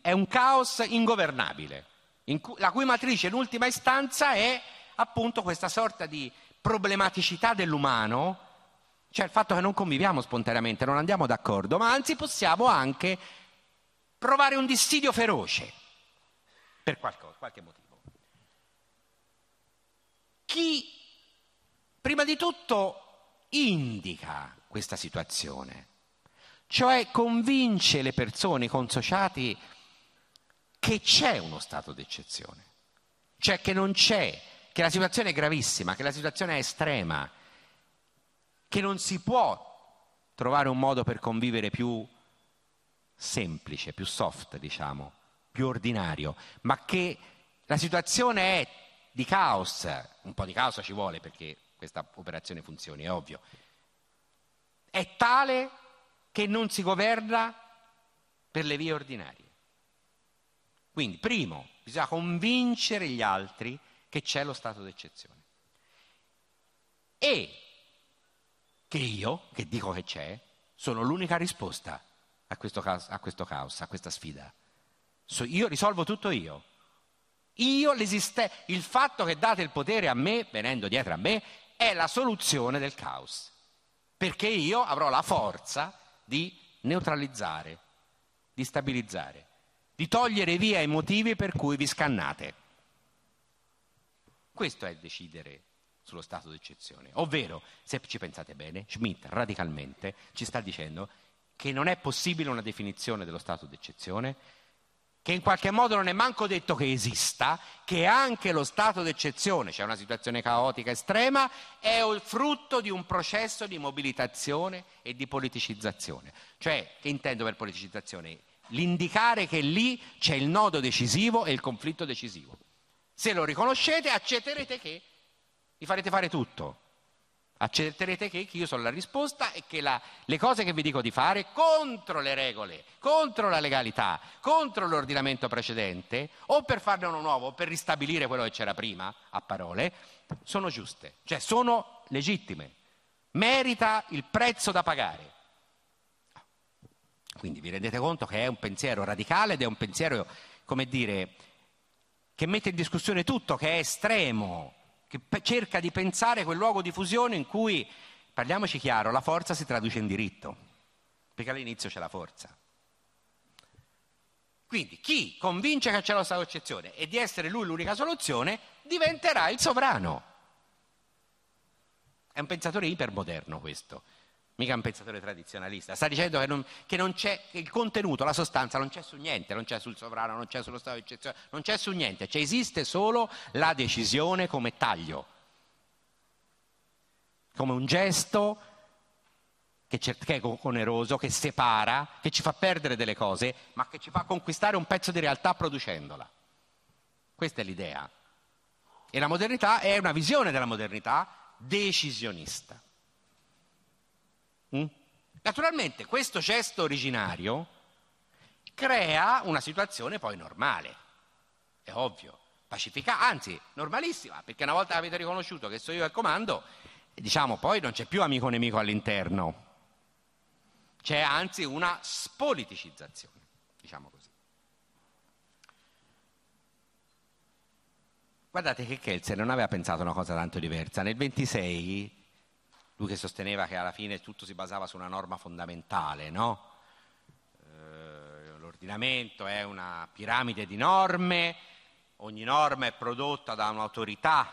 S1: È un caos ingovernabile, in cui, la cui matrice in ultima istanza è appunto questa sorta di problematicità dell'umano, cioè il fatto che non conviviamo spontaneamente, non andiamo d'accordo, ma anzi possiamo anche provare un dissidio feroce. Per qualcosa, qualche motivo. Chi prima di tutto indica questa situazione, cioè convince le persone, i consociati, che c'è uno stato d'eccezione, cioè che non c'è, che la situazione è gravissima, che la situazione è estrema, che non si può trovare un modo per convivere più semplice, più soft, diciamo, più ordinario, ma che la situazione è di caos, un po' di caos ci vuole perché questa operazione funzioni, è ovvio, è tale che non si governa per le vie ordinarie. Quindi, primo, bisogna convincere gli altri che c'è lo stato d'eccezione. E che io, che dico che c'è, sono l'unica risposta a questo, caos, a questo caos, a questa sfida. Io risolvo tutto io. Io l'esiste, il fatto che date il potere a me, venendo dietro a me, è la soluzione del caos. Perché io avrò la forza di neutralizzare, di stabilizzare, di togliere via i motivi per cui vi scannate. Questo è decidere sullo stato d'eccezione. Ovvero, se ci pensate bene, Schmidt radicalmente ci sta dicendo che non è possibile una definizione dello stato d'eccezione, che in qualche modo non è manco detto che esista, che anche lo stato d'eccezione, cioè una situazione caotica estrema, è il frutto di un processo di mobilitazione e di politicizzazione. Cioè, che intendo per politicizzazione? L'indicare che lì c'è il nodo decisivo e il conflitto decisivo. Se lo riconoscete, accetterete che vi farete fare tutto accetterete che io sono la risposta e che la, le cose che vi dico di fare contro le regole, contro la legalità, contro l'ordinamento precedente, o per farne uno nuovo, o per ristabilire quello che c'era prima, a parole, sono giuste, cioè sono legittime. Merita il prezzo da pagare. Quindi vi rendete conto che è un pensiero radicale ed è un pensiero, come dire, che mette in discussione tutto, che è estremo, che cerca di pensare quel luogo di fusione in cui, parliamoci chiaro, la forza si traduce in diritto, perché all'inizio c'è la forza. Quindi chi convince che c'è la stato eccezione e di essere lui l'unica soluzione diventerà il sovrano. È un pensatore ipermoderno questo mica un pensatore tradizionalista, sta dicendo che non, che non c'è che il contenuto, la sostanza non c'è su niente, non c'è sul sovrano, non c'è sullo stato di eccezione, non c'è su niente, cioè esiste solo la decisione come taglio, come un gesto che, che è oneroso, che separa, che ci fa perdere delle cose, ma che ci fa conquistare un pezzo di realtà producendola. Questa è l'idea. E la modernità è una visione della modernità decisionista. Naturalmente questo gesto originario crea una situazione poi normale, è ovvio, pacifica, anzi normalissima, perché una volta avete riconosciuto che sono io al comando, diciamo poi non c'è più amico nemico all'interno, c'è anzi una spoliticizzazione, diciamo così. Guardate che Kelsen non aveva pensato una cosa tanto diversa. Nel 26 lui che sosteneva che alla fine tutto si basava su una norma fondamentale, no? eh, l'ordinamento è una piramide di norme, ogni norma è prodotta da un'autorità,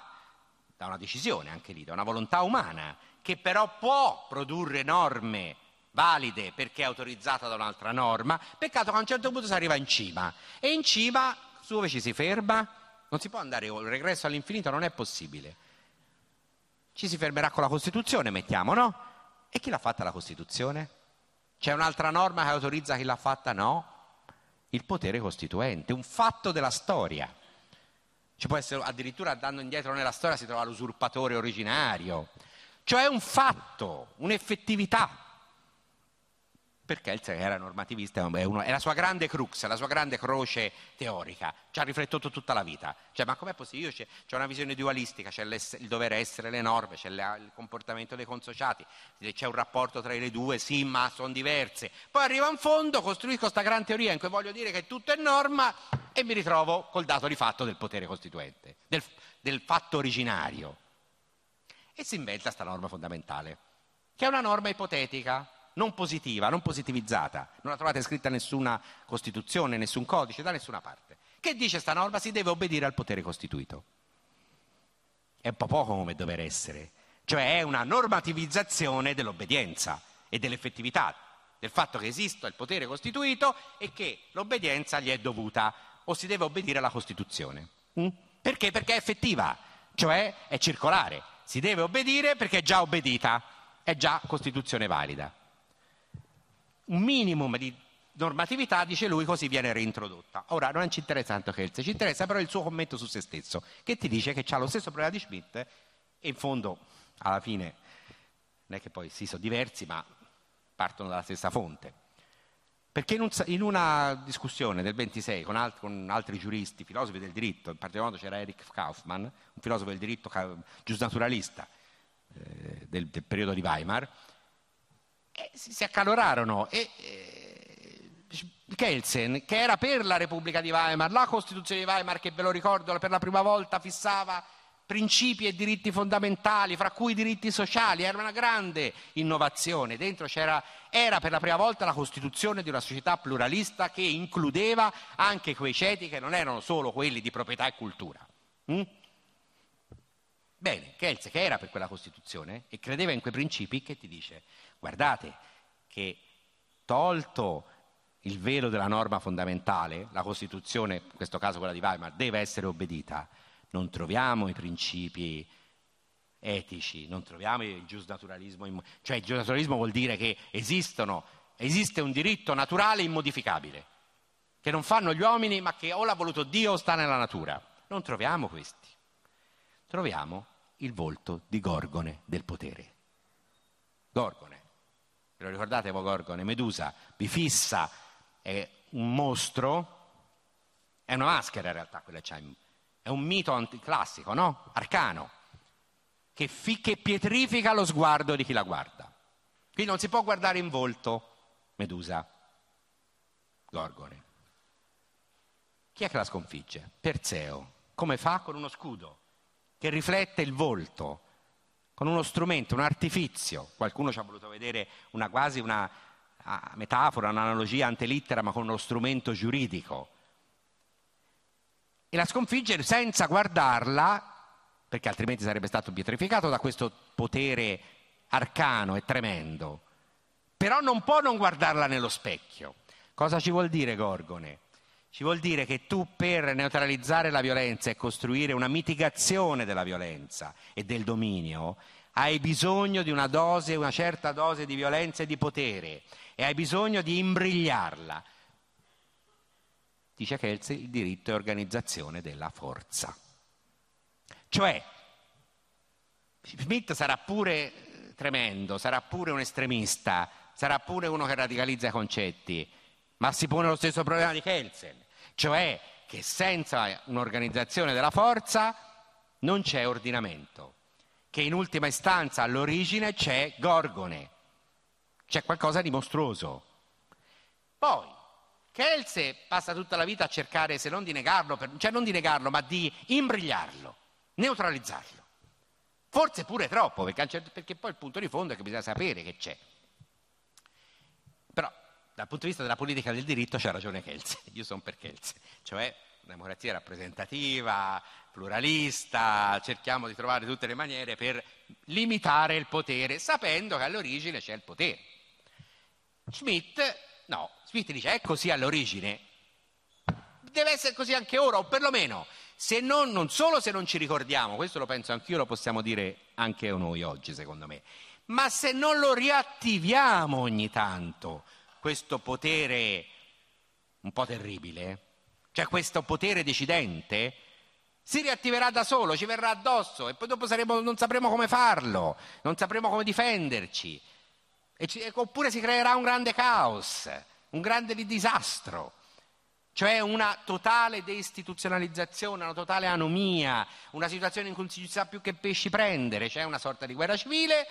S1: da una decisione anche lì, da una volontà umana, che però può produrre norme valide perché è autorizzata da un'altra norma, peccato che a un certo punto si arriva in cima e in cima su dove ci si ferma? Non si può andare, il regresso all'infinito non è possibile ci si fermerà con la Costituzione, mettiamo, no? E chi l'ha fatta la Costituzione? C'è un'altra norma che autorizza chi l'ha fatta? No. Il potere costituente, un fatto della storia. Ci può essere addirittura andando indietro nella storia si trova l'usurpatore originario. Cioè un fatto, un'effettività. Perché il era normativista, è, la sua grande crux, la sua grande croce teorica, ci ha riflettuto tutta la vita. Cioè, ma com'è possibile? Io c'è, una visione dualistica, c'è il dover essere le norme, c'è il comportamento dei consociati, c'è un rapporto tra le due, sì, ma sono diverse. Poi arrivo in fondo, costruisco questa gran teoria in cui voglio dire che tutto è norma e mi ritrovo col dato di fatto del potere costituente, del, del fatto originario. E si inventa questa norma fondamentale, che è una norma ipotetica, non positiva, non positivizzata, non la trovate scritta nessuna Costituzione, nessun codice, da nessuna parte. Che dice questa norma? Si deve obbedire al potere costituito. È un po' poco come dover essere, cioè è una normativizzazione dell'obbedienza e dell'effettività, del fatto che esista il potere costituito e che l'obbedienza gli è dovuta o si deve obbedire alla Costituzione. Mm? Perché? Perché è effettiva, cioè è circolare. Si deve obbedire perché è già obbedita, è già Costituzione valida un minimum di normatività, dice lui, così viene reintrodotta. Ora, non ci interessa tanto Kelsen, ci interessa però il suo commento su se stesso, che ti dice che ha lo stesso problema di Schmidt e in fondo, alla fine, non è che poi si sono diversi, ma partono dalla stessa fonte. Perché in, un, in una discussione del 26 con, alt, con, altri giuristi, filosofi del diritto, in particolar modo c'era Erich Kaufmann, un filosofo del diritto giusnaturalista eh, del, del periodo di Weimar, e si accalorarono e eh, Kelsen, che era per la Repubblica di Weimar, la Costituzione di Weimar che ve lo ricordo per la prima volta fissava principi e diritti fondamentali, fra cui i diritti sociali, era una grande innovazione. Dentro c'era, era per la prima volta la costituzione di una società pluralista che includeva anche quei ceti che non erano solo quelli di proprietà e cultura. Mm? Bene, Kelsen, che era per quella Costituzione e credeva in quei principi, che ti dice? Guardate che tolto il velo della norma fondamentale, la Costituzione, in questo caso quella di Weimar, deve essere obbedita, non troviamo i principi etici, non troviamo il giusnaturalismo, cioè il giusnaturalismo vuol dire che esistono, esiste un diritto naturale immodificabile, che non fanno gli uomini ma che o l'ha voluto Dio o sta nella natura. Non troviamo questi, troviamo il volto di Gorgone del potere. Gorgone ve lo ricordate Gorgone, Medusa, bifissa, è un mostro, è una maschera in realtà quella c'è, è un mito classico, no? Arcano, che, fi- che pietrifica lo sguardo di chi la guarda. Quindi non si può guardare in volto Medusa, Gorgone. Chi è che la sconfigge? Perseo. Come fa? Con uno scudo che riflette il volto con uno strumento, un artifizio. Qualcuno ci ha voluto vedere una, quasi una metafora, un'analogia antelittera, ma con uno strumento giuridico. E la sconfiggere senza guardarla, perché altrimenti sarebbe stato pietrificato da questo potere arcano e tremendo. Però non può non guardarla nello specchio. Cosa ci vuol dire Gorgone? Ci vuol dire che tu per neutralizzare la violenza e costruire una mitigazione della violenza e del dominio, hai bisogno di una dose, una certa dose di violenza e di potere e hai bisogno di imbrigliarla. Dice Kelze, il diritto è organizzazione della forza. Cioè, Schmidt sarà pure eh, tremendo, sarà pure un estremista, sarà pure uno che radicalizza i concetti, ma si pone lo stesso problema di Kelsen cioè che senza un'organizzazione della forza non c'è ordinamento, che in ultima istanza all'origine c'è Gorgone, c'è qualcosa di mostruoso. Poi, Kelse passa tutta la vita a cercare, se non di negarlo, per, cioè non di negarlo, ma di imbrigliarlo, neutralizzarlo. Forse pure troppo, perché, perché poi il punto di fondo è che bisogna sapere che c'è. Dal punto di vista della politica del diritto c'ha ragione Kelsen, io sono per Kelsen, cioè democrazia rappresentativa, pluralista, cerchiamo di trovare tutte le maniere per limitare il potere, sapendo che all'origine c'è il potere. Schmidt, no, Schmidt dice è così all'origine, deve essere così anche ora, o perlomeno, se non, non solo se non ci ricordiamo, questo lo penso anch'io, lo possiamo dire anche noi oggi secondo me, ma se non lo riattiviamo ogni tanto, questo potere un po' terribile, cioè questo potere decidente, si riattiverà da solo, ci verrà addosso e poi dopo saremo, non sapremo come farlo, non sapremo come difenderci. ci, oppure si creerà un grande caos, un grande disastro, cioè una totale deistituzionalizzazione, una totale anomia, una situazione in cui non si sa più che pesci prendere, c'è una sorta di guerra civile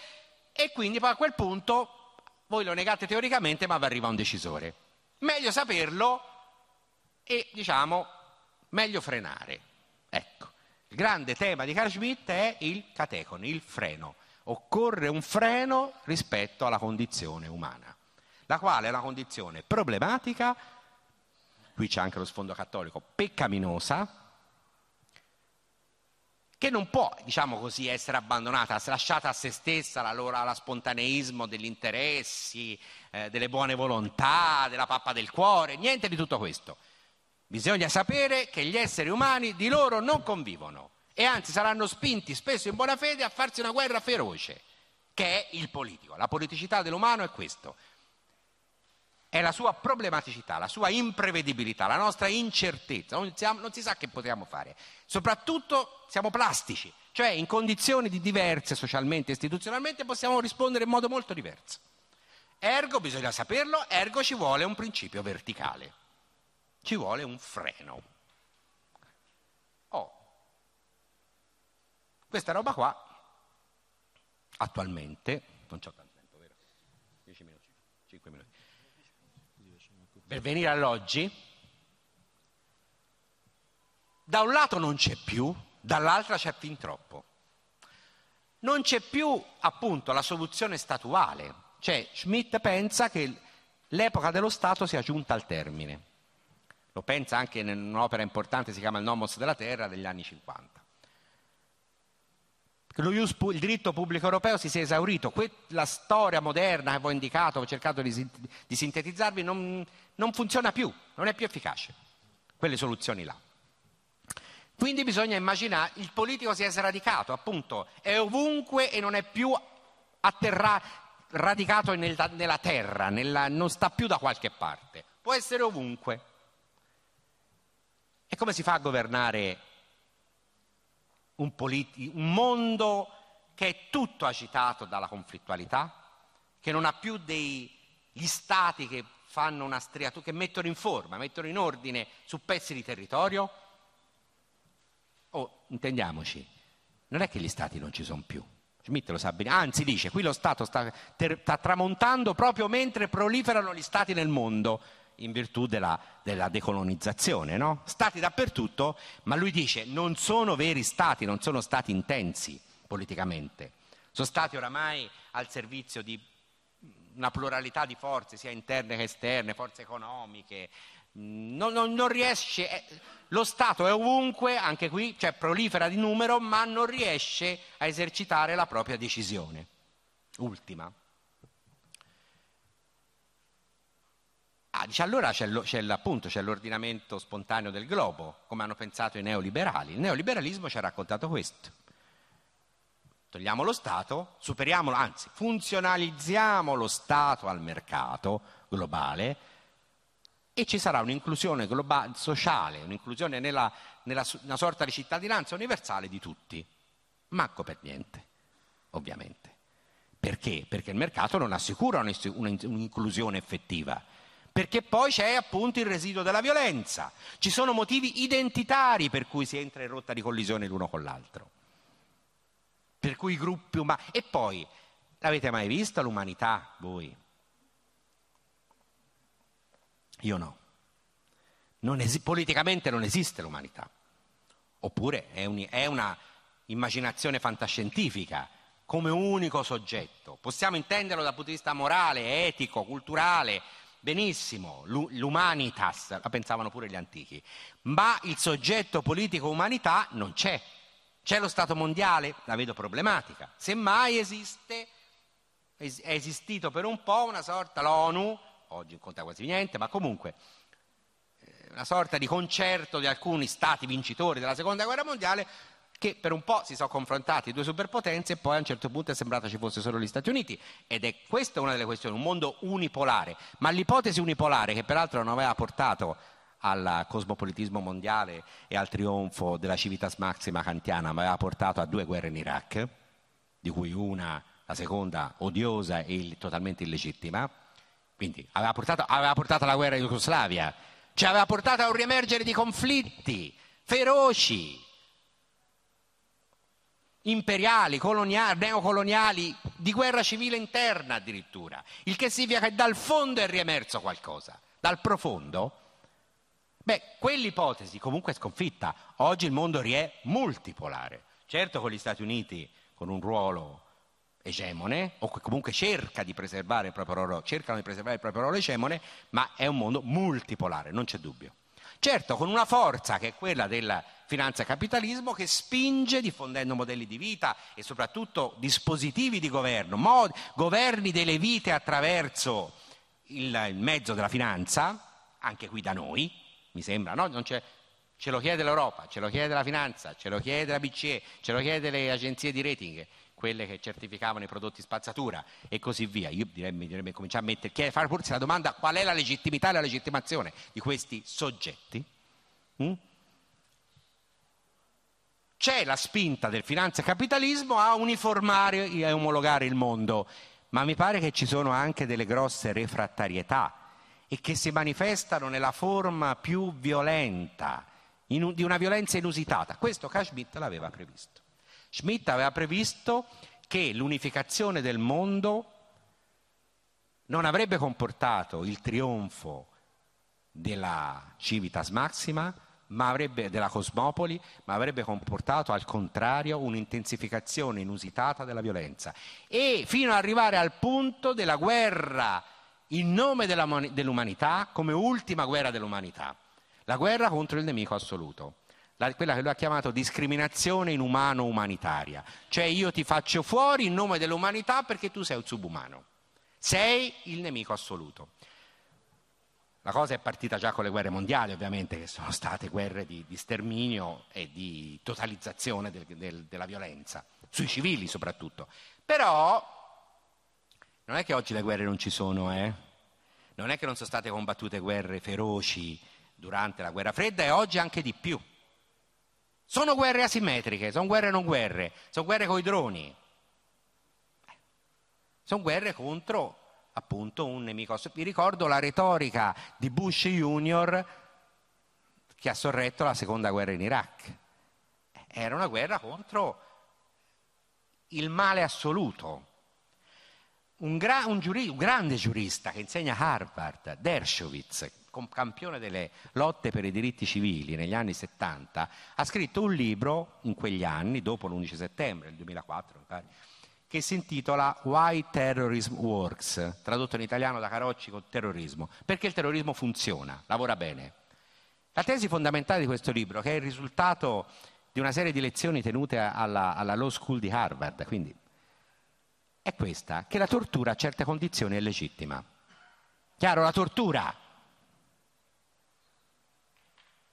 S1: e quindi poi a quel punto voi lo negate teoricamente ma vi arriva un decisore. Meglio saperlo e diciamo meglio frenare. Ecco, il grande tema di Carl Schmitt è il catecone, il freno. Occorre un freno rispetto alla condizione umana, la quale è una condizione problematica, qui c'è anche lo sfondo cattolico, peccaminosa, che non può, diciamo così, essere abbandonata, lasciata a se stessa allo spontaneismo degli interessi, eh, delle buone volontà, della pappa del cuore, niente di tutto questo. Bisogna sapere che gli esseri umani di loro non convivono e anzi saranno spinti spesso in buona fede a farsi una guerra feroce, che è il politico. La politicità dell'umano è questo, è la sua problematicità, la sua imprevedibilità, la nostra incertezza, non, siamo, non si sa che potremmo fare. Soprattutto siamo plastici, cioè in condizioni di diverse socialmente e istituzionalmente possiamo rispondere in modo molto diverso. Ergo bisogna saperlo, ergo ci vuole un principio verticale ci vuole un freno. Oh, questa roba qua, attualmente, non c'ho tanto Per venire all'oggi, da un lato non c'è più, dall'altra c'è fin troppo. Non c'è più appunto la soluzione statuale, cioè Schmidt pensa che l'epoca dello Stato sia giunta al termine lo pensa anche in un'opera importante, si chiama Il Nomos della Terra, degli anni 50. Il diritto pubblico europeo si sia esaurito, la storia moderna che vi ho indicato, ho cercato di, di sintetizzarvi, non, non funziona più, non è più efficace, quelle soluzioni là. Quindi bisogna immaginare, il politico si è sradicato, appunto, è ovunque e non è più atterra, radicato nel, nella terra, nella, non sta più da qualche parte, può essere ovunque. E come si fa a governare un, politi- un mondo che è tutto agitato dalla conflittualità, che non ha più degli stati che fanno una striatura, che mettono in forma, mettono in ordine su pezzi di territorio? Oh, intendiamoci, non è che gli stati non ci sono più. Schmitt lo sa bene, anzi dice, qui lo Stato sta, ter- sta tramontando proprio mentre proliferano gli stati nel mondo in virtù della, della decolonizzazione, no? Stati dappertutto, ma lui dice non sono veri stati, non sono stati intensi politicamente, sono stati oramai al servizio di una pluralità di forze, sia interne che esterne, forze economiche. Non, non, non riesce, eh, lo Stato è ovunque, anche qui, cioè prolifera di numero, ma non riesce a esercitare la propria decisione. Ultima. Ah, allora c'è, lo, c'è, appunto, c'è l'ordinamento spontaneo del globo, come hanno pensato i neoliberali. Il neoliberalismo ci ha raccontato questo. Togliamo lo Stato, superiamolo, anzi funzionalizziamo lo Stato al mercato globale e ci sarà un'inclusione globale, sociale, un'inclusione nella, nella una sorta di cittadinanza universale di tutti. Manco per niente, ovviamente. Perché? Perché il mercato non assicura un'inclusione effettiva perché poi c'è appunto il residuo della violenza. Ci sono motivi identitari per cui si entra in rotta di collisione l'uno con l'altro. Per cui i gruppi umani... E poi, l'avete mai vista l'umanità voi? Io no. Non esi- politicamente non esiste l'umanità. Oppure è, un, è una immaginazione fantascientifica come unico soggetto. Possiamo intenderlo dal punto di vista morale, etico, culturale, Benissimo, l'umanitas, la pensavano pure gli antichi, ma il soggetto politico umanità non c'è. C'è lo Stato mondiale? La vedo problematica. Semmai esiste, è esistito per un po' una sorta, l'ONU, oggi non conta quasi niente, ma comunque eh, una sorta di concerto di alcuni stati vincitori della seconda guerra mondiale che per un po' si sono confrontati due superpotenze e poi a un certo punto è sembrato ci fosse solo gli Stati Uniti. Ed è questa una delle questioni, un mondo unipolare, ma l'ipotesi unipolare che peraltro non aveva portato al cosmopolitismo mondiale e al trionfo della civitas maxima kantiana, ma aveva portato a due guerre in Iraq, di cui una la seconda odiosa e totalmente illegittima, quindi aveva portato, aveva portato alla guerra in Jugoslavia, ci aveva portato a un riemergere di conflitti feroci, imperiali, coloniali, neocoloniali, di guerra civile interna addirittura, il che significa che dal fondo è riemerso qualcosa, dal profondo. Beh, quell'ipotesi comunque è sconfitta. Oggi il mondo è multipolare. Certo con gli Stati Uniti con un ruolo egemone, o comunque cerca di preservare il proprio ruolo, cercano di preservare il proprio ruolo egemone, ma è un mondo multipolare, non c'è dubbio. Certo, con una forza che è quella della finanza capitalismo che spinge diffondendo modelli di vita e soprattutto dispositivi di governo, mod, governi delle vite attraverso il, il, mezzo della finanza, anche qui da noi, mi sembra, no? ce lo chiede l'Europa, ce lo chiede la finanza, ce lo chiede la BCE, ce lo chiede le agenzie di rating, quelle che certificavano i prodotti spazzatura e così via. Io direi, direi cominciare a mettere, fare forse la domanda qual è la legittimità e la legittimazione di questi soggetti. Mm? C'è la spinta del finanza capitalismo a uniformare e omologare il mondo, ma mi pare che ci sono anche delle grosse refrattarietà e che si manifestano nella forma più violenta, in, di una violenza inusitata. Questo Carl Schmitt l'aveva previsto. Schmitt aveva previsto che l'unificazione del mondo non avrebbe comportato il trionfo della civitas maxima, ma avrebbe, della cosmopoli, ma avrebbe comportato al contrario un'intensificazione inusitata della violenza. E fino ad arrivare al punto della guerra in nome della, dell'umanità come ultima guerra dell'umanità, la guerra contro il nemico assoluto la, quella che lui ha chiamato discriminazione inumano-umanitaria, cioè io ti faccio fuori in nome dell'umanità perché tu sei un subumano, sei il nemico assoluto. La cosa è partita già con le guerre mondiali, ovviamente, che sono state guerre di, di sterminio e di totalizzazione del, del, della violenza, sui civili soprattutto. Però non è che oggi le guerre non ci sono, eh? Non è che non sono state combattute guerre feroci durante la guerra fredda e oggi anche di più. Sono guerre asimmetriche, sono guerre non guerre, sono guerre con i droni. Sono guerre contro appunto un nemico. Vi ricordo la retorica di Bush Junior che ha sorretto la seconda guerra in Iraq. Era una guerra contro il male assoluto. Un, gra- un, giuri- un grande giurista che insegna a Harvard, Dershowitz, campione delle lotte per i diritti civili negli anni 70, ha scritto un libro in quegli anni, dopo l'11 settembre del 2004, che si intitola Why Terrorism Works, tradotto in italiano da Carocci con terrorismo, perché il terrorismo funziona, lavora bene. La tesi fondamentale di questo libro, che è il risultato di una serie di lezioni tenute alla, alla Law School di Harvard, quindi è questa, che la tortura a certe condizioni è legittima. Chiaro, la tortura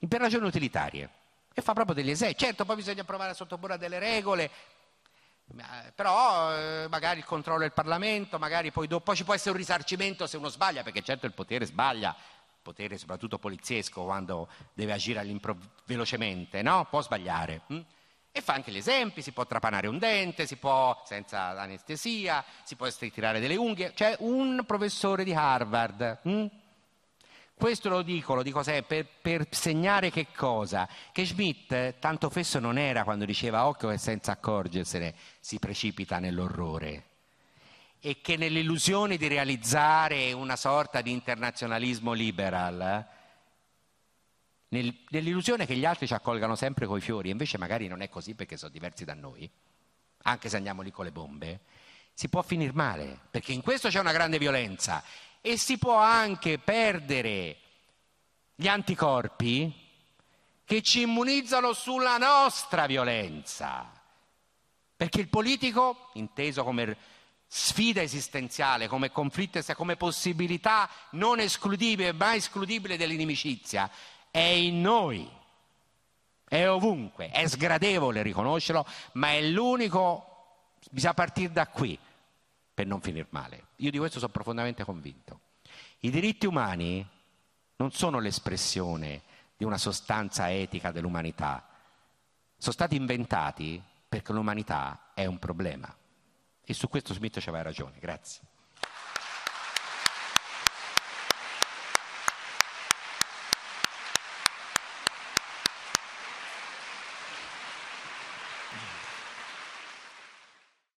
S1: per ragioni utilitarie. E fa proprio degli esempi. Certo, poi bisogna provare a sottoporre a delle regole, però eh, magari il controllo del Parlamento, magari poi dopo ci può essere un risarcimento se uno sbaglia, perché certo il potere sbaglia, il potere soprattutto poliziesco quando deve agire velocemente, no? Può sbagliare. Hm? E fa anche gli esempi, si può trapanare un dente, si può, senza anestesia, si può tirare delle unghie. C'è un professore di Harvard. Hm? Questo lo dico, lo dico per, per, segnare che cosa? Che Schmidt tanto fesso non era quando diceva occhio che senza accorgersene si precipita nell'orrore e che nell'illusione di realizzare una sorta di internazionalismo liberal, nel, nell'illusione che gli altri ci accolgano sempre coi fiori, invece magari non è così perché sono diversi da noi, anche se andiamo lì con le bombe, si può finire male, perché in questo c'è una grande violenza e si può anche perdere gli anticorpi che ci immunizzano sulla nostra violenza. Perché il politico, inteso come sfida esistenziale, come conflitto, come possibilità non escludibile, mai escludibile dell'inimicizia, è in noi, è ovunque, è sgradevole riconoscerlo, ma è l'unico, bisogna partire da qui per non finire male. Io di questo sono profondamente convinto. I diritti umani non sono l'espressione di una sostanza etica dell'umanità, sono stati inventati perché l'umanità è un problema. E su questo Smith aveva ragione. Grazie.